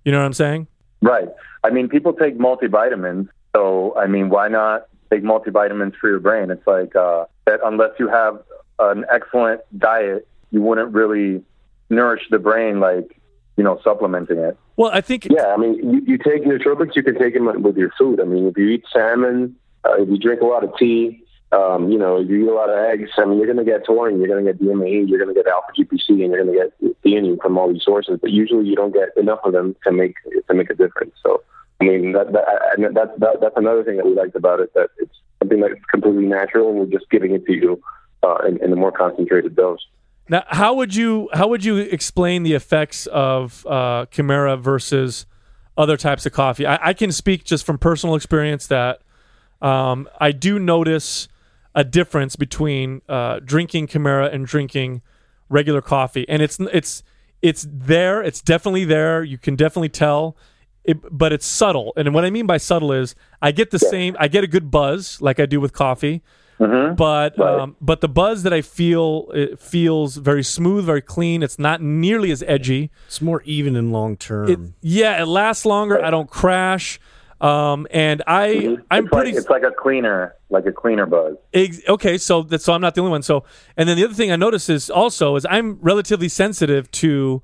You know what I'm saying? Right. I mean, people take multivitamins. So, I mean, why not take multivitamins for your brain? It's like uh, that unless you have an excellent diet, you wouldn't really nourish the brain like, you know, supplementing it. Well, I think Yeah, I mean, you, you take nootropics, you can take them with your food. I mean, if you eat salmon, uh, if you drink a lot of tea, um, you know, you eat a lot of eggs, I mean, you're going to get taurine, you're going to get DMAE, you're going to get alpha GPC, and you're going to get theanine from all these sources. But usually, you don't get enough of them to make to make a difference. So, I mean, that, that and that's that, that's another thing that we liked about it that it's something that's completely natural, and we're just giving it to you uh, in, in a more concentrated dose. Now, how would you how would you explain the effects of uh, Kimera versus other types of coffee? I, I can speak just from personal experience that um, I do notice a difference between uh, drinking Kimera and drinking regular coffee, and it's it's it's there. It's definitely there. You can definitely tell. It, but it's subtle, and what I mean by subtle is I get the same. I get a good buzz like I do with coffee, but um, but the buzz that I feel it feels very smooth, very clean. It's not nearly as edgy. It's more even and long term. Yeah, it lasts longer. I don't crash, um, and I I'm it's pretty like, it's like a cleaner, like a cleaner buzz. Ex- okay, so that's so I'm not the only one. So, and then the other thing I notice is also is I'm relatively sensitive to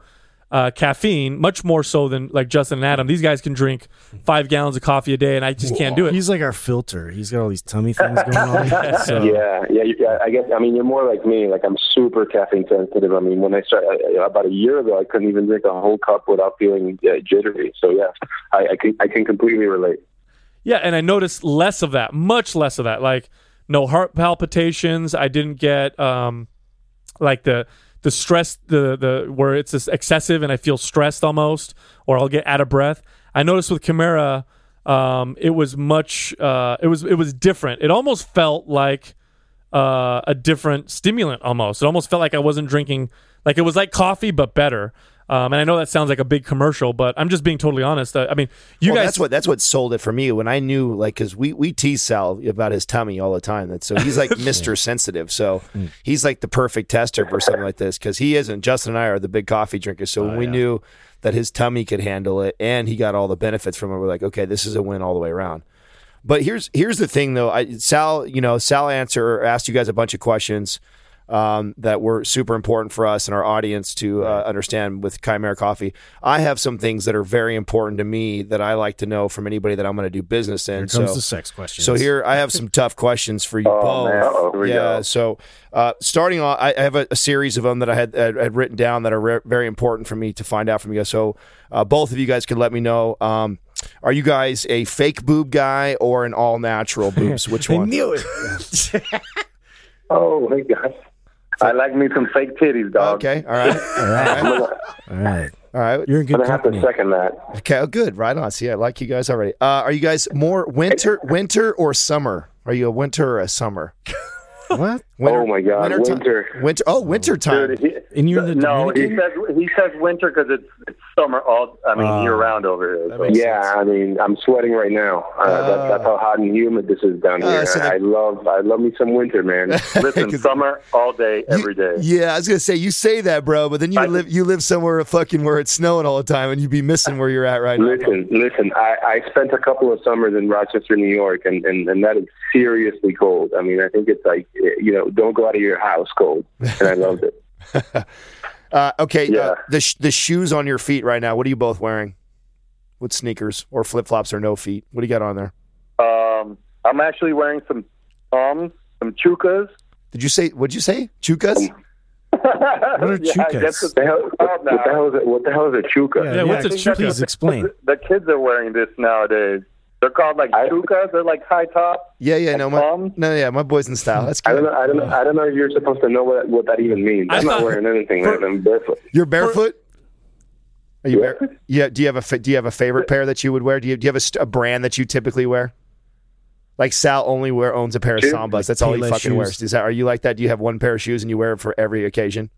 uh, caffeine, much more so than like Justin and Adam. These guys can drink five gallons of coffee a day, and I just can't do it. He's like our filter. He's got all these tummy things going on. [laughs] So, Yeah, yeah, you- yeah. I guess. I mean, you're more like me. Like I'm super caffeine sensitive. I mean, when I started uh, about a year ago, I couldn't even drink a whole cup without feeling uh, jittery. So yeah, I, I can I can completely relate. Yeah, and I noticed less of that, much less of that. Like no heart palpitations. I didn't get um like the the stress the the where it's just excessive and I feel stressed almost or I'll get out of breath. I noticed with Kimera um it was much uh it was it was different. It almost felt like uh a different stimulant almost. It almost felt like I wasn't drinking like it was like coffee but better. Um, and I know that sounds like a big commercial, but I'm just being totally honest. Uh, I mean, you well, guys that's what that's what sold it for me when I knew like because we we tease Sal about his tummy all the time. That so he's like [laughs] Mister Sensitive. So he's like the perfect tester for something like this because he isn't. Justin and I are the big coffee drinkers. So when we knew that his tummy could handle it and he got all the benefits from it, we're like, okay, this is a win all the way around. But here's here's the thing though. I, Sal, you know, Sal answer asked you guys a bunch of questions um, that were super important for us and our audience to uh, understand with Kimera Koffee. I have some things that are very important to me that I like to know from anybody that I'm going to do business in. Here comes so, the sex question. so here I have some tough questions for you Oh, both. man. Uh-oh, here we yeah. go. So uh, starting off, I I have a, a series of them that I had, had, had written down that are re- very important for me to find out from you guys. So uh, both of you guys can let me know. Um, are you guys a fake boob guy or an all natural boobs? [laughs] Which I one? knew it. [laughs] Oh my gosh. I like me some fake titties, dog. Okay. All right. All right. [laughs] All right. All right. You're in good I'm gonna have to second that. Okay, oh, good. Right on. See, I like you guys already. Uh, are you guys more winter, [laughs] winter or summer? Are you a winter or a summer? What? Winter, Oh my God, ti- winter. winter. Oh, winter time. Dude, he, And you're in the no, he says he says winter because it's it's summer all. I mean, Ah. year round over here. So. makes Yeah, I mean, I'm sweating right now. Uh, that's, that's how hot and humid this is down Uh, here. so the- I love, I love me some winter, man. [laughs] Listen, [laughs] 'Cause- summer all day, every day. Yeah, I was gonna say you say that, bro, but then you I- live you live somewhere fucking where it's snowing all the time, and you'd be missing where you're at right now. Listen, listen. I, I spent a couple of summers in Rochester, New York, and, and, and that is seriously cold. I mean, I think it's like you know, don't go out of your house cold, and I loved it. [laughs] Uh, okay, uh, Yeah. the sh- the shoes on your feet right now. What are you both wearing? With sneakers or flip flops or no feet? What do you got on there? Um, I'm actually wearing some Toms, some Chukas. Did you say? What'd you say? Chukas? [laughs] What are yeah, I Chukas? guess What the hell, what, what the hell is it? What the hell is a chuka? Yeah, what's a chuka? Please explain. The kids are wearing this nowadays. They're called like I- Chukas. They're like high top. Yeah, yeah. No, my Toms? no, yeah. My boys in style. That's good. I don't know. I don't know. I don't know if you're supposed to know what what that even means. I I'm not wearing anything. for- man. I'm barefoot. You're barefoot. Are you Yeah. bare- Yeah. Do you have a Do you have a favorite pair that you would wear? Do you Do you have a, a brand that you typically wear? Like Sal only wear owns a pair of Sambas. That's all he fucking shoes. wears. Is that are you like that? Do you have one pair of shoes and you wear it for every occasion?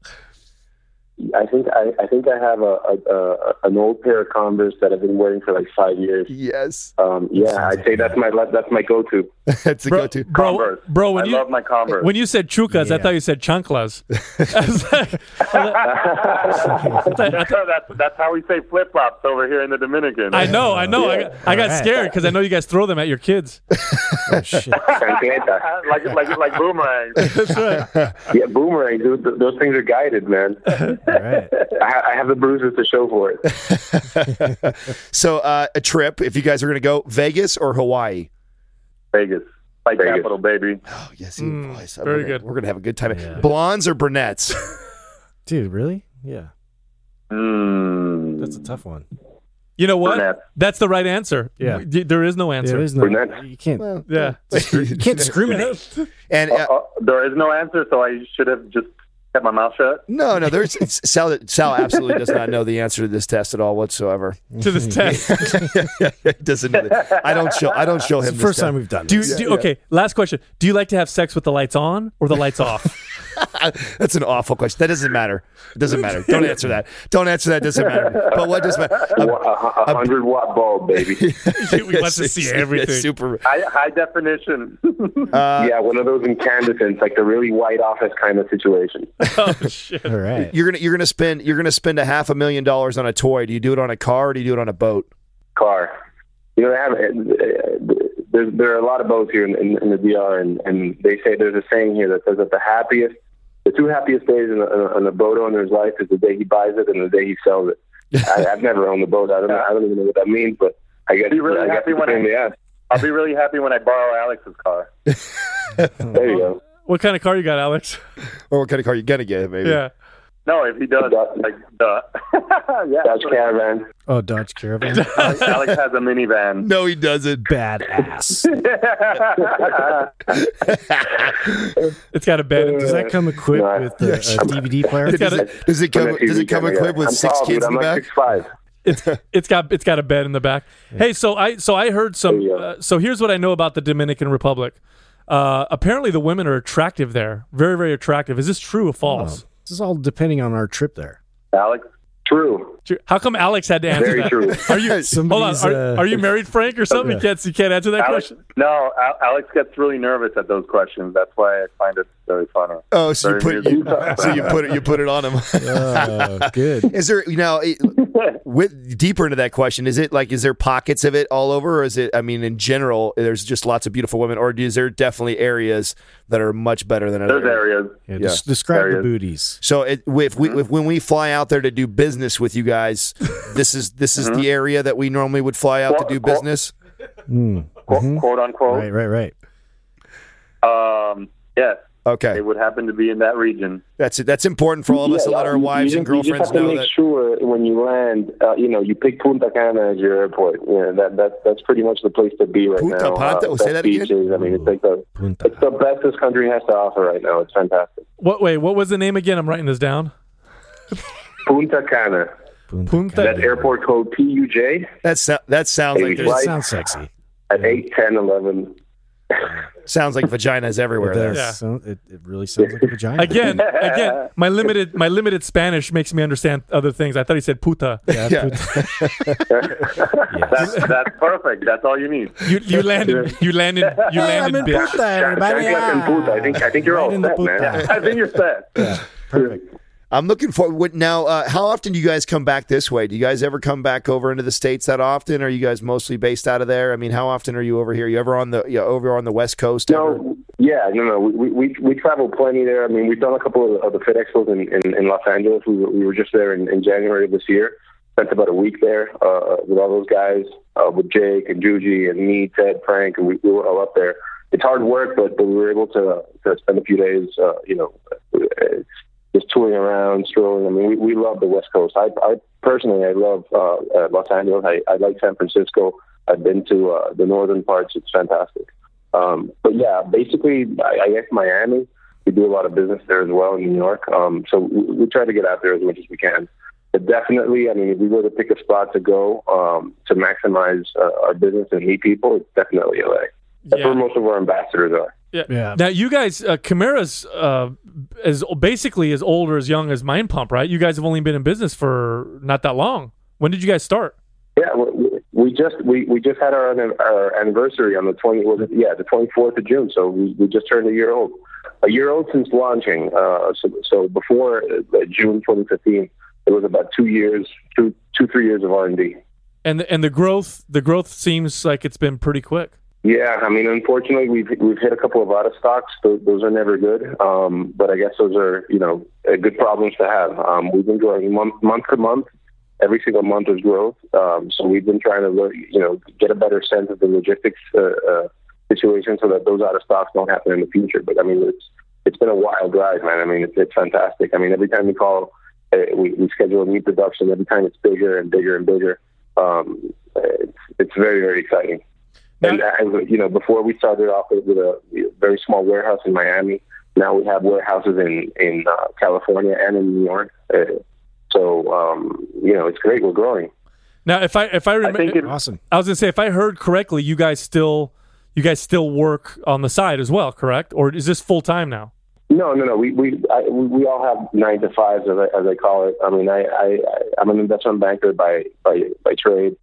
I think I, I think I have a, a, a an old pair of Converse that I've been wearing for like five years. Yes, Um, yeah, I'd say that's my that's my go-to. [laughs] that's the bro, go-to. bro, Converse. bro. When I you love my Converse. when you said chukas, I thought you said chanclas. I was like- I thought- I thought- that's that's how we say flip flops over here in the Dominican. I know, I know. I got, I got Alright. scared because I know you guys throw them at your kids. [laughs] Oh, shit. [laughs] Like like like boomerangs. That's right. yeah, boomerang, dude. Those things are guided, man. All right. [laughs] I, I have the bruises to show for it. [laughs] So uh, a trip. If you guys are going to go Vegas or Hawaii. Vegas, like Vegas. capital, baby. Oh yes, Mm, boys. very we're gonna, good. We're gonna have a good time. Yeah. Blondes or brunettes? [laughs] Dude, really? Yeah. Mm. That's a tough one. You know what? Brunette. That's the right answer. Yeah. There is no answer. There is no. Brunette. You can't. yeah. You can't discriminate. and Uh, uh, uh, there is no answer, so I should have just kept my mouth shut. no, no. There's it's, Sal. Sal absolutely does not know the answer to this test at all whatsoever. to this [laughs] test. doesn't. know. I don't show. I don't show him. It's the this first test. time we've done Do, this. do okay. Last question. Do you like to have sex with the lights on or the lights off? [laughs] That's an awful question. That doesn't matter. It doesn't matter. Don't answer that. Don't answer that. It doesn't matter. But what does matter? A, a, a hundred watt bulb, baby. [laughs] we want to see everything. Super. High, high definition. Uh, yeah, one of those incandescents, like the really white office kind of situation. [laughs] oh shit. All right. You're gonna you're gonna spend you're gonna spend a half a million dollars on a toy. Do you do it on a car or do you do it on a boat? Car. You know, they have, uh, there's, there are a lot of boats here in, in, in the DR, and, and they say there's a saying here that says that the happiest the the two happiest days in a, in a, boat owner's life is the day he buys it and the day he sells it. [laughs] I, I've never owned a boat. I don't know. I don't even know what that means, but I guess. Be really I happy when I, I'll be really happy when I borrow Alex's car. [laughs] There you go. What kind of car you got, Alex? Or what kind of car you gonna get? Maybe. Yeah. No, if he does, like, duh. [laughs] yeah. Dodge Caravan. Oh, Dodge Caravan. [laughs] Alex, Alex has a minivan. No, he doesn't. Badass. [laughs] It's got a bed. Does that come equipped No, with a, a DVD player? got Does a- it, does it come? Does it come equipped with I'm six tall, kids dude. in I'm the like back? six five. it's it's got it's got a bed in the back. Hey, so I so I heard some. There you go. Uh, so here's what I know about the Dominican Republic. Uh, apparently, the women are attractive there. Very very attractive. Is this true or false? This is all depending on our trip there. Alex, True. True. How come Alex had to answer Very that? true. Are you [laughs] hold on? Are, uh, are you married, Frank, or something? You can't you can't answer that Alex, question. no, Alex gets really nervous at those questions. That's why I find it very funny. Oh, so you put you, so you put it you put it on him. [laughs] Oh, good. Is there you know it- with deeper into that question? Is it like is there pockets of it all over, or is it? I mean, in general, there's just lots of beautiful women, or is there definitely areas that are much better than There's others? areas. Yeah, Yeah. des- describe There the booties. So it, if we if, when we fly out there to do business with you guys, this is this is the area that we normally would fly out to do Well, well- business. Mm. Quote, quote unquote. Right, right, right. Um, yes, Okay, it would happen to be in that region. that's it. That's important for all of us to Yeah, let our wives you and just- you girlfriends just have to know make that. sure when you land, uh, you know, you pick Punta Cana as your airport. You know, that that that's pretty much the place to be right Punta now. Panta? Uh, Say best that again? beaches. I mean, it's like the Punta. it's the best this country has to offer right now. It's fantastic. What? Wait, what was the name again? I'm writing this down. Punta Cana. Punta. Punta- That's airport code PUJ That's that sounds like Hey, It there's, right. sounds sexy. at eight ten eleven. sounds like vaginas everywhere. It, There. does Yeah. sound- it, it really sounds like a vagina. Again, again, my limited my limited Spanish makes me understand other things. I thought he said puta. Yeah, Yeah. Punta- That's, that's perfect. That's all you need. You you landed you landed you Hey, I'm landed in bitch. Punta, everybody. Chanclas and I think I think you're Right all in the set, Punta. man. I think you're set. Perfect. I'm looking for what now. Uh, how often do you guys come back this way? Do you guys ever come back over into the states that often? Are you guys mostly based out of there? I mean, how often are you over here? You ever on the you over on the west coast? ever? No, yeah, no, no. We we we travel plenty there. I mean, we've done a couple of, the Fit Expos in, in, in Los Angeles. We were, we were just there in, in January of this year. Spent about a week there uh, with all those guys, uh, with Jake and Juji and me, Ted, Frank, and we, we were all up there. It's hard work, but, but we were able to to spend a few days, uh, you know, uh, just touring around, strolling. I mean, we, we love the West Coast. I, I personally, I love uh, uh, Los Angeles. I, I like San Francisco. I've been to uh, the northern parts. It's fantastic. Um, but yeah, basically, I, I guess Miami. We do a lot of business there as well in New York. Um, so we, we try to get out there as much as we can. But definitely, I mean, if we were to pick a spot to go um, to maximize uh, our business and meet people, it's definitely LA. That's Yeah. where most of our ambassadors are. Yeah. Yeah. Now you guys, uh, Kimera's uh, is basically as old or as young as Mind Pump, right? You guys have only been in business for not that long. When did you guys start? Yeah, we, we just we, we just had our our anniversary on the twenty was it, yeah the twenty fourth of June. So we, we just turned a year old, a year old since launching. Uh, so so before uh, June twenty fifteen, it was about two years, two two three years of R and D. And and the growth, the growth seems like it's been pretty quick. Yeah, I mean, unfortunately, we've we've hit a couple of out of stocks. Those, those are never good. Um, but I guess those are you know good problems to have. Um, we've been growing month month to month. Every single month is growth. Um, so we've been trying to you know get a better sense of the logistics uh, uh, situation so that those out of stocks don't happen in the future. But I mean, it's it's been a wild ride, man. I mean, it's, it's fantastic. I mean, every time we call, uh, we, we schedule a new production. Every time it's bigger and bigger and bigger. Um, it's it's very very exciting. And as you know, before we started off with a very small warehouse in Miami. Now we have warehouses in in uh, California and in New York. Uh, so um, you know, it's great. We're growing. Now, if I if I I remember, Awesome. I was gonna say if I heard correctly, you guys still you guys still work on the side as well, correct? Or is this full time now? No, no, no. We we I, we we all have nine to fives as I, as I call it. I mean, I, I I'm an investment banker by by by trade.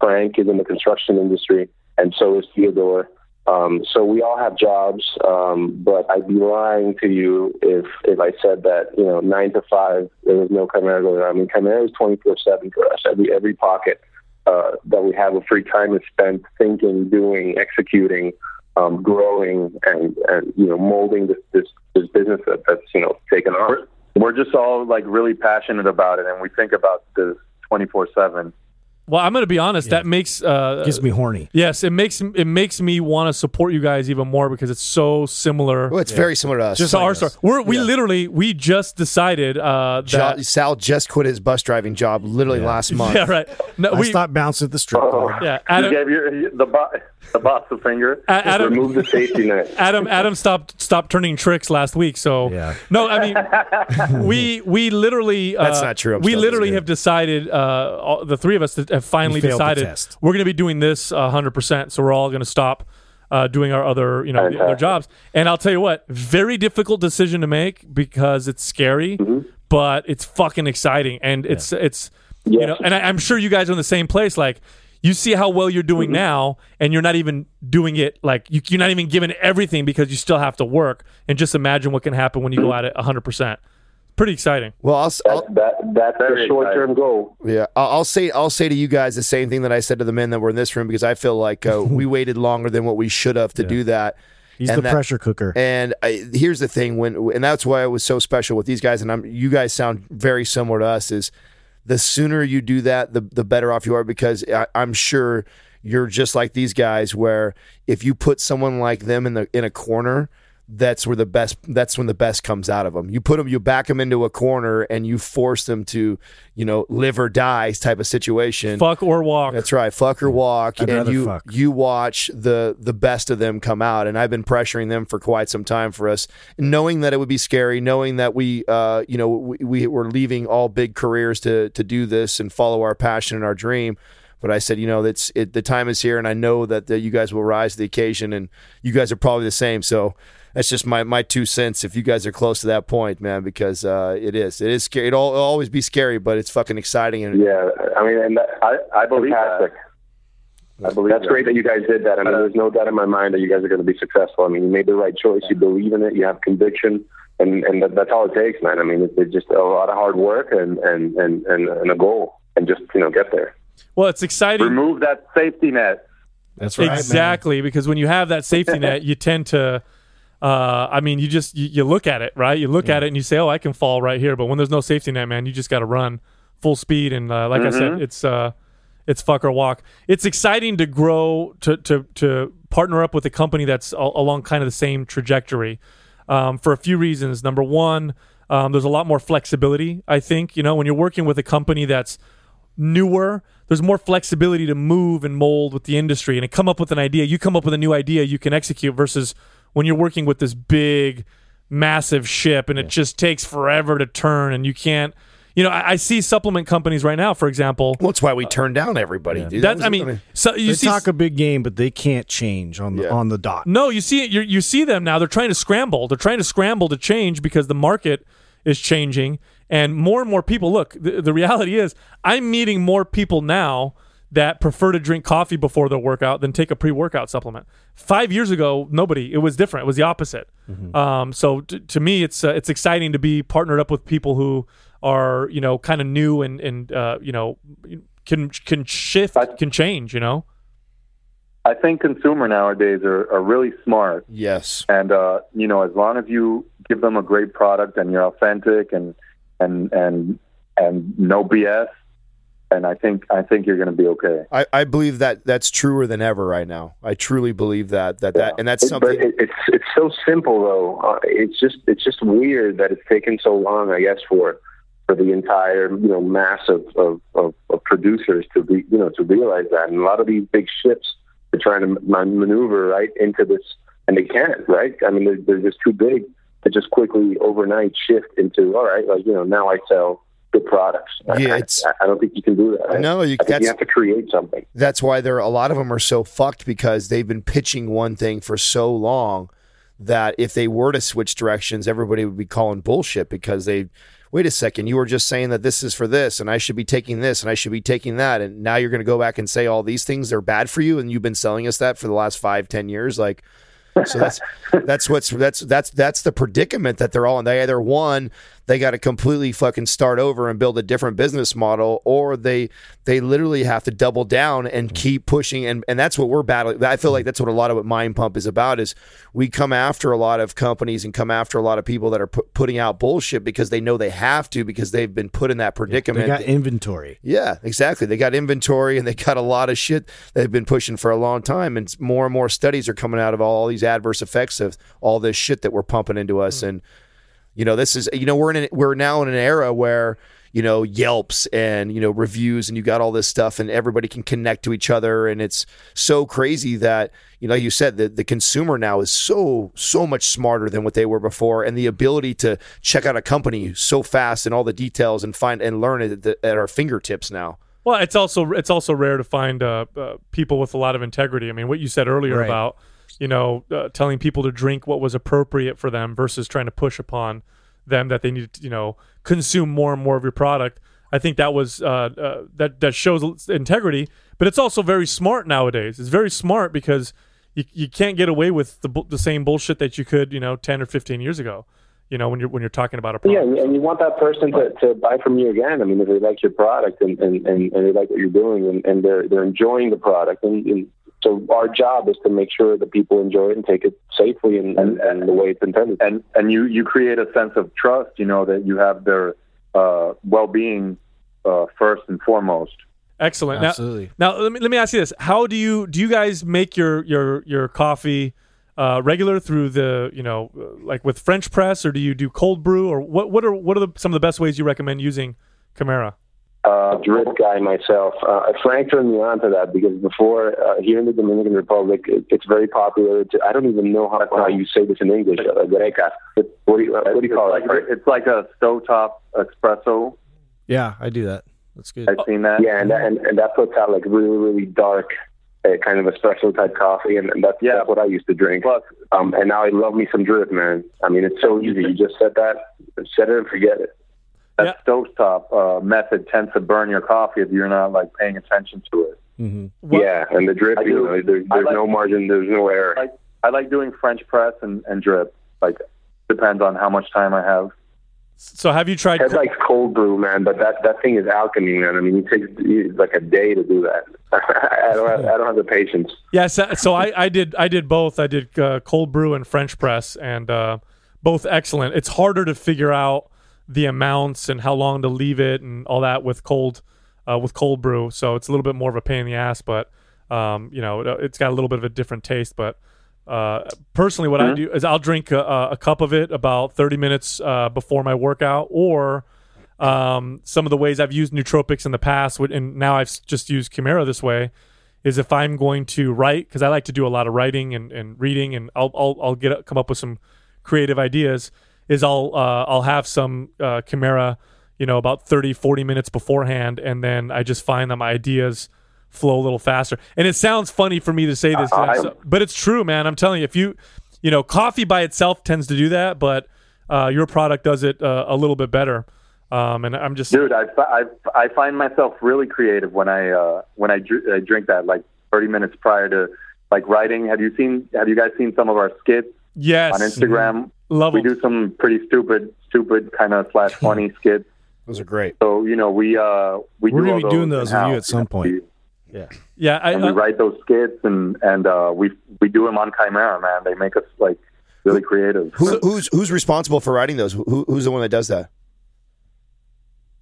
Frank is in the construction industry, and so is Theodore. Um, so we all have jobs, um, but I'd be lying to you if if I said that you know nine to five there was no Kimera going on. I mean, Kimera is twenty four seven for us. Every every pocket uh, that we have of free time is spent thinking, doing, executing um, growing and and you know molding this this, this business that, that's you know taken off. We're just all like really passionate about it, and we think about this twenty four seven. Well, I'm going to be honest. That makes uh, Gives me horny. yes, it makes it makes me want to support you guys even more because it's so similar Well, it's very similar to us. Just to like our story. We're, we literally we just decided uh, Jo- that Sal just quit his bus driving job literally last [laughs] month. yeah right. No, I we, stopped bouncing at the strip club. yeah, You Adam, gave your the boss the boss a finger. A- Adam, Remove the safety net. [laughs] Adam Adam stopped stopped turning tricks last week. So Yeah. no, I mean [laughs] we we literally uh, That's not true. I'm we literally have decided uh, all, the three of us that have finally We decided we're going to be doing this hundred percent. So we're all going to stop. Uh, doing our other, you know, the other jobs, and I'll tell you what, very difficult decision to make because it's scary, mm-hmm. but it's fucking exciting, and it's it's you know, and I, I'm sure you guys are in the same place. Like, you see how well you're doing mm-hmm. now, and you're not even doing it like you, you're not even given everything because you still have to work. And just imagine what can happen when you go mm-hmm. at it 100. percent Pretty exciting. Well, I'll, I'll, That, that that's Very the short term goal. Yeah, I'll, I'll say I'll say to you guys the same thing that I said to the men that were in this room because I feel like uh, [laughs] we waited longer than what we should have to do that. He's And the that- pressure cooker. And I, here's the thing when and that's why it was so special with these guys and I'm you guys sound very similar to us is the sooner you do that the the better off you are because I, I'm sure you're just like these guys where if you put someone like them in the in a corner that's where the best that's when the best comes out of them you put them you back them into a corner and you force them to you know live or die type of situation Fuck or walk. that's right. Fuck or walk, I'd and you fuck. you watch the the best of them come out. And I've been pressuring them for quite some time for us, knowing that it would be scary, knowing that we uh you know we, we were leaving all big careers to to do this and follow our passion and our dream. But I said, you know, it's it, the time is here, and I know that, that you guys will rise to the occasion, and you guys are probably the same. So that's just my, my two cents. If you guys are close to that point, man, because uh, it is it is scary. It'll, it'll always be scary, but it's fucking exciting. And Yeah, I mean, and I I believe fantastic. that. I believe That's that. great that you guys did that. I mean, there's no doubt in my mind that you guys are going to be successful. I mean, you made the right choice. You believe in it. You have conviction, and and that, that's all it takes, man. I mean, it's, it's just a lot of hard work and and and and, and a goal, and just you know get there. well, it's exciting. Remove that safety net. That's right. man. exactly because when you have that safety [laughs] net you tend to uh, i mean you just you, you look at it right? You look at it and you say oh i can fall right here. But when there's no safety net man you just got to run full speed. And uh, like i said it's uh it's fuck or walk. It's exciting to grow to to to partner up with a company that's a- along kind of the same trajectory um, for a few reasons. Number one um, there's a lot more flexibility i think. You know when you're working with a company that's newer there's more flexibility to move and mold with the industry. And to come up with an idea you come up with a new idea you can execute versus when you're working with this big massive ship and it just takes forever to turn and you can't you know i, I see supplement companies right now for example Well, that's why we turn down everybody, dude. that was- i mean so you They see talk a big game, but they can't change on the Yeah. on the dot. no, you see you you see them now. They're trying to scramble. They're trying to scramble to change because the market is changing, and more and more people. Look, the, the reality is, I'm meeting more people now that prefer to drink coffee before their workout than take a pre-workout supplement. Five years ago, nobody. It was different. It was the opposite. Um, so t- to me, it's uh, it's exciting to be partnered up with people who are you know kind of new and and uh, you know can can shift, can change. You know. I think consumer nowadays are, are really smart, yes. and uh, you know, as long as you give them a great product and you're authentic and and and and no BS, and I think I think you're going to be okay. I, I believe that that's truer than ever right now. I truly believe that that that and that's It- something. But it, it's it's so simple though. Uh, it's just it's just weird that it's taken so long. I guess for for the entire you know mass of of, of, of producers to be you know to realize that, and a lot of these big ships are trying to man- maneuver right into this, and they can't. Right? I mean, they're, they're just too big to just quickly overnight shift into all right. Like you know now I sell good products. I- Yeah, I, I, I don't think you can do that. No, you- you have to create something. that's why there a lot of them are so fucked because they've been pitching one thing for so long that if they were to switch directions, everybody would be calling bullshit because they wait a second, you were just saying that this is for this and I should be taking this and I should be taking that and now you're going to go back and say all these things are bad for you and you've been selling us that for the last five ten years like so that's [laughs] that's what's that's that's that's the predicament that they're all in. They either one, they got to completely fucking start over and build a different business model, or they they literally have to double down and Mm. keep pushing. And and that's what we're battling. I feel like that's what a lot of what Mind Pump is about. Is we come after a lot of companies and come after a lot of people that are pu- putting out bullshit because they know they have to because they've been put in that predicament. They got inventory. Yeah, exactly. They got inventory and they got a lot of shit they've been pushing for a long time. And more and more studies are coming out of all these adverse effects of all this shit that we're pumping into us. And you know, this is you know we're in an, we're now in an era where you know Yelps and you know reviews and you got all this stuff and everybody can connect to each other and it's so crazy that you know like you said the the consumer now is so so much smarter than what they were before and the ability to check out a company so fast and all the details and find and learn it at, the, at our fingertips now. Well, it's also it's also rare to find uh, uh, people with a lot of integrity. I mean, what you said earlier Right. about you know uh, telling people to drink what was appropriate for them versus trying to push upon them that they need to you know consume more and more of your product. I think that was uh, uh, that that shows integrity, but it's also very smart nowadays. It's very smart because you, you can't get away with the the same bullshit that you could you know ten or fifteen years ago. You know when you're when you're talking about a Yeah, product. and and you want that person to, to buy from you again. I mean, if they like your product and, and, and, and they like what you're doing and, and they're they're enjoying the product, and, and so our job is to make sure that people enjoy it and take it safely and, and, and the way it's intended. and and you you create a sense of trust. You know that you have their uh, well being uh, first and foremost. Excellent. Now, Absolutely. Now let me let me ask you this: How do you do you guys make your your your coffee uh, regular through the you know uh, like with French press, or do you do cold brew, or what what are what are the, some of the best ways you recommend using Kimera? Uh, drip guy myself. Uh, Frank turned me on to that because before uh, here in the Dominican Republic, it, it's very popular. To, I don't even know how, how you say this in English. Uh, greca. What do you, uh, what do you call it's it? like, it's like a stovetop espresso. Yeah, I do that. That's good. I've seen that. Yeah, and that, and, and that puts out like really really dark. Uh, kind of espresso type coffee, and, and that's, Yeah. that's what I used to drink. Plus, Um, and now I love me some drip, man. I mean, it's so easy. You just set that, set it, and forget it. That Yeah. stovetop uh, method tends to burn your coffee if you're not like paying attention to it. hmm What- Yeah, and the drip, you know, there's, there's like- no margin, there's no error. I, I like doing French press and, and drip. Like depends on how much time I have. So have you tried? Ted likes cold brew, man, but that that thing is alchemy, man. I mean, it takes it's like a day to do that. [laughs] I don't have, I don't have the patience. Yeah, so, so I, I did I did both. I did uh, cold brew and French press, and uh, both excellent. It's harder to figure out the amounts and how long to leave it and all that with cold uh, with cold brew. So it's a little bit more of a pain in the ass, but um, you know it, it's got a little bit of a different taste. But uh, personally, what I do is I'll drink a, a cup of it about thirty minutes uh, before my workout, or um, some of the ways I've used nootropics in the past, and now I've just used Kimera this way, is if I'm going to write because I like to do a lot of writing and, and reading, and I'll I'll, I'll get come up with some creative ideas. Is I'll uh, I'll have some uh, Kimera, you know, about 30, 40 minutes beforehand, and then I just find that my ideas flow a little faster. And it sounds funny for me to say this, I'm so- but it's true, man. I'm telling you, if you you know, coffee by itself tends to do that, but uh, your product does it uh, a little bit better. Um, and I'm just Dude, I, I, I find myself really creative when I uh, when I, dr- I drink that like 30 minutes prior to like writing. Have you seen? Have you guys seen some of our skits yes on Instagram? Love We 'em. do some pretty stupid, stupid kind of slash [laughs] funny skits. Those are great. So you know, we uh, we We're do gonna be doing those with you at some point. Yeah, Yeah, I, and we uh, write those skits and and uh, we we do them on Kimera, man. They make us like really creative. Who, who's who's responsible for writing those? Who, who's the one that does that?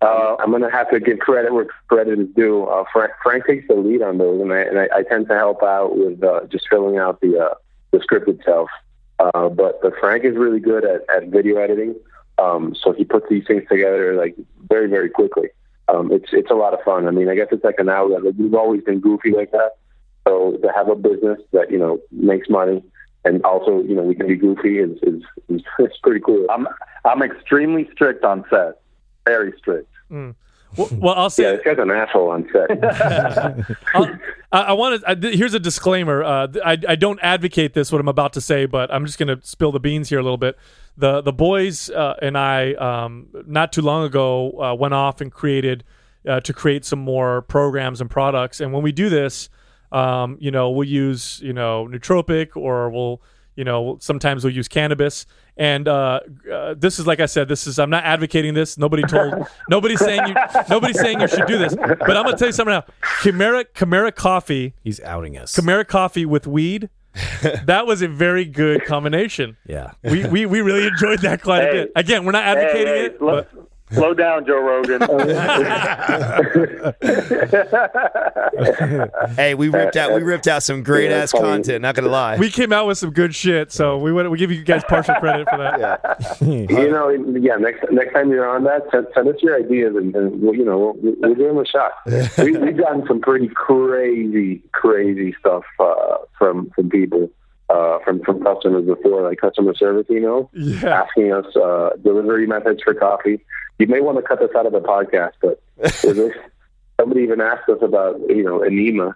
Uh, I'm gonna have to give credit where credit is due. Uh, Frank, Frank takes the lead on those, and I and I, I tend to help out with uh, just filling out the uh, the script itself. Uh, but but Frank is really good at, at video editing, um, so he puts these things together like very very quickly. Um, it's it's a lot of fun. I mean, I guess it's like an outlet. Like, we've always been goofy like that. So to have a business that you know makes money and also you know we can be goofy is is, is, [laughs] is pretty cool. I'm I'm extremely strict on set, very strict. Well, well, I'll say yeah, this guy's an asshole on set. [laughs] I, I want to. Th- here's a disclaimer. Uh, I, I don't advocate this what I'm about to say, but I'm just going to spill the beans here a little bit. The the boys uh, and I um, not too long ago uh, went off and created uh, to create some more programs and products. And when we do this, um, you know, we'll use you know nootropic or we'll You know, sometimes we'll use cannabis. And uh, uh, this is like I said, this is I'm not advocating this. Nobody told [laughs] nobody's saying you nobody's saying you should do this. But I'm gonna tell you something now. Kimera Kimera coffee, He's outing us. Kimera coffee with weed. [laughs] that was a very good combination. Yeah. We, we, we really enjoyed that quite a bit. Again, we're not advocating Hey, hey, it, slow, but slow down, Joe Rogan. [laughs] Hey, we ripped out we ripped out some great ass funny. content. Not gonna lie. we came out with some good shit. So we would we give you guys partial credit for that. Yeah. [laughs] You know, yeah. Next next time you're on that, send, send us your ideas, and, and we'll, you know we'll, we'll give them a shot. [laughs] we, we've gotten some pretty crazy, crazy stuff uh, from from people, uh, from from customers before, like customer service emails, Yeah. asking us uh, delivery methods for coffee. You may want to cut this out of the podcast, but [laughs] there's this- somebody even asked us about you know enema,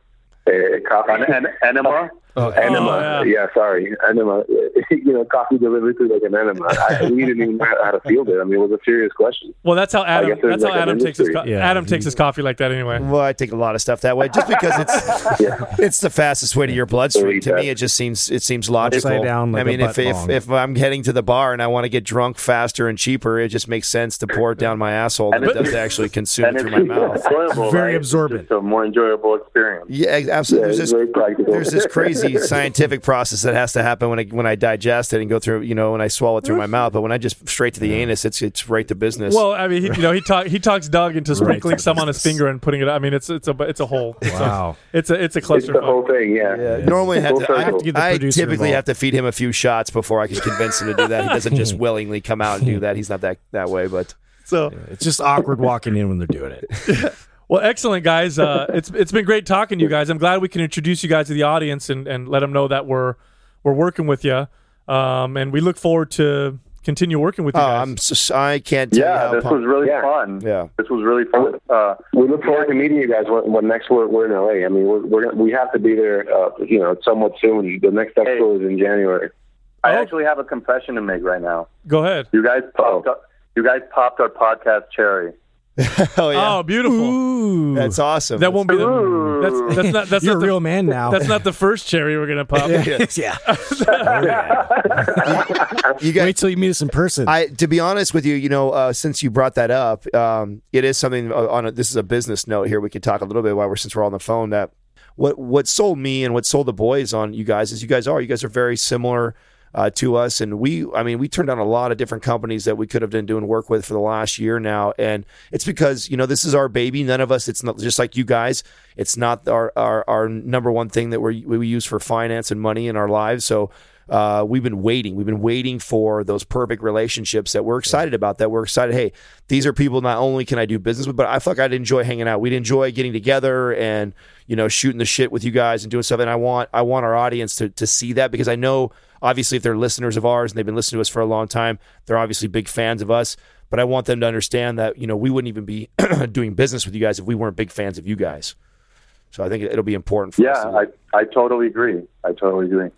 uh, coffee. An, an enema? Oh, Enema, Oh, yeah. sorry, enema. [laughs] you know, coffee delivered through like an enema. I, we didn't even know how to field it. I mean, it was a serious question. Well, that's how Adam. That's how like an Adam takes his. Co- Yeah. Adam takes his coffee like that anyway. Well, I take a lot of stuff that way, just because it's [laughs] it's the fastest way to your bloodstream. To me, it just seems it seems logical. Upside down like I mean, a if if if I'm heading to the bar and I want to get drunk faster and cheaper, it just makes sense to pour it down my asshole than And it does to actually consume it through my mouth. enjoyable, Very right? It's absorbent. just a more enjoyable experience. Yeah, ex- Yeah, absolutely. there's this there's this crazy [laughs] scientific process that has to happen when I when I digest it and go through, you know, when I swallow it through my mouth. But when I just straight to the anus, it's it's right to business. Well, I mean, he, you know, he talk, he talks Doug into sprinkling to some on his finger and putting it. I mean, it's it's a it's a whole. It's Wow. A, it's a it's a It's the whole thing, yeah. Yeah, normally I have to, I, circle. to get the I typically involved. have to feed him a few shots before I can convince him to do that. He doesn't just [laughs] willingly come out and do that. He's not that that way. But So, It's just awkward walking in when they're doing it. [laughs] well, excellent guys. Uh, [laughs] it's it's been great talking to you guys. I'm glad we can introduce you guys to the audience and, and let them know that we're we're working with you. Um, and we look forward to continue working with you oh, guys. I'm s I can't tell you Yeah, how this pumped- was really Yeah. fun. Yeah. This was really fun. Uh, We look forward to meeting you guys when, when next we're, we're in LA. I mean, we're, we're gonna, we have to be there, uh, you know, somewhat soon. The next expo is in January. I Oh. actually have a confession to make right now. Go ahead. You guys popped up, you guys popped our podcast cherry. [laughs] oh yeah, Oh, beautiful. Ooh. that's awesome. That won't be the. That's that's not that's You're not a the, real man now. That's not the first cherry we're gonna pop. yeah. [laughs] [laughs] you guys. Wait till you meet us in person. I, to be honest with you, you know, uh, since you brought that up, um, it is something uh, on a, this is a business note here. We could talk a little bit while we're since we're on the phone. That what what sold me and what sold the boys on you guys is you guys are you guys are very similar uh, to us, and we I mean we turned down a lot of different companies that we could have been doing work with for the last year now, and it's because you know this is our baby. None of us, it's not just like you guys. It's not our our, our number one thing that we we use for finance and money in our lives. So uh, we've been waiting. We've been waiting for those perfect relationships that we're excited about. That we're excited. Hey, these are people. Not only can I do business with, but I feel like I'd enjoy hanging out. We'd enjoy getting together and you know shooting the shit with you guys and doing stuff. And I want I want our audience to to see that because I know obviously if they're listeners of ours and they've been listening to us for a long time, they're obviously big fans of us. But I want them to understand that you know we wouldn't even be [clears throat] doing business with you guys if we weren't big fans of you guys. So I think it'll be important for us. Yeah, to- I I totally agree. I totally agree.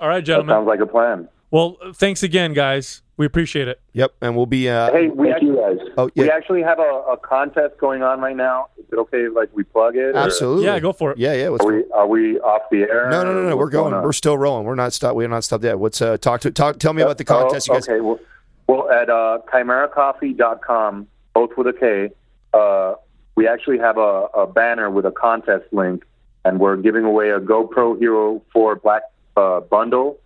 All right, That gentlemen. sounds like a plan. Well, thanks again, guys. We appreciate it. Yep, and we'll be. Uh, Hey, we Thank you actually, guys. oh we actually have a, a contest going on right now. Is it okay like we plug it? or absolutely. Yeah, go for it. Yeah, yeah. Let's Are we are we off the air? No, no, no, no. We're going going. We're still rolling. We're not stopped. We're not stopped yet. What's uh? Talk to talk. Tell me about the contest. Oh, you guys. okay. Well, well at uh, kimerakoffee.com, both with a K, uh, we actually have a, a banner with a contest link, and we're giving away a GoPro Hero 4 Black uh, bundle,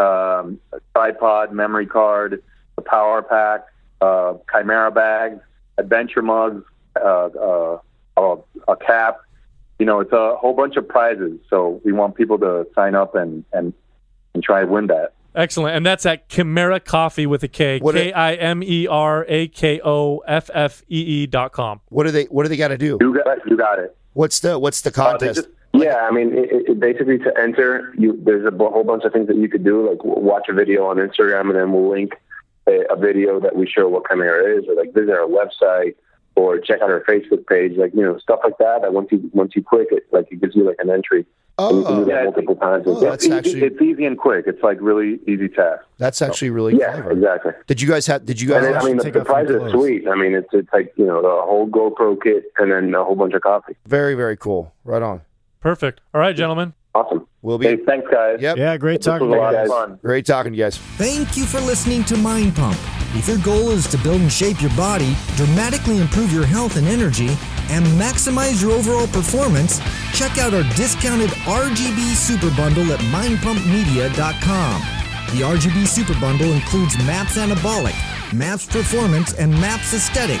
um, a tripod, memory card, a power pack, uh, Kimera bags, adventure mugs, uh, uh, a, a cap. You know, it's a whole bunch of prizes. So we want people to sign up and, and, and try and win that. Excellent. And that's at Kimera Koffee with a K. What K I M E R A K O F F E E dot com. What do they? What do they got to do? You got, you got it. What's the What's the Uh, they contest? just- Yeah, I mean, it, it, basically to enter, you there's a b- whole bunch of things that you could do, like w- watch a video on Instagram, and then we'll link a, a video that we show what Kimera is, or like visit our website, or check out our Facebook page, like you know stuff like that. That once you once you click it, like it gives you like an entry, oh, and you can do oh, Yeah, multiple times. oh, that's Easy- actually- it's easy and quick. It's like really easy task. that's actually really yeah, clever. exactly. Did you guys have? Did you guys? Then, I mean, the, take the prize is sweet. I mean, it's it's like you know the whole GoPro kit, and then a whole bunch of coffee. very very cool. Right on. Perfect. All right, gentlemen. Awesome. We'll be. Hey, thanks, guys. Yep. Yeah, great talking to you guys. fun. Great talking to you guys. Thank you for listening to Mind Pump. If your goal is to build and shape your body, dramatically improve your health and energy, and maximize your overall performance, check out our discounted RGB Super Bundle at mindpumpmedia.com. The RGB Super Bundle includes MAPS Anabolic, MAPS Performance, and MAPS Aesthetic.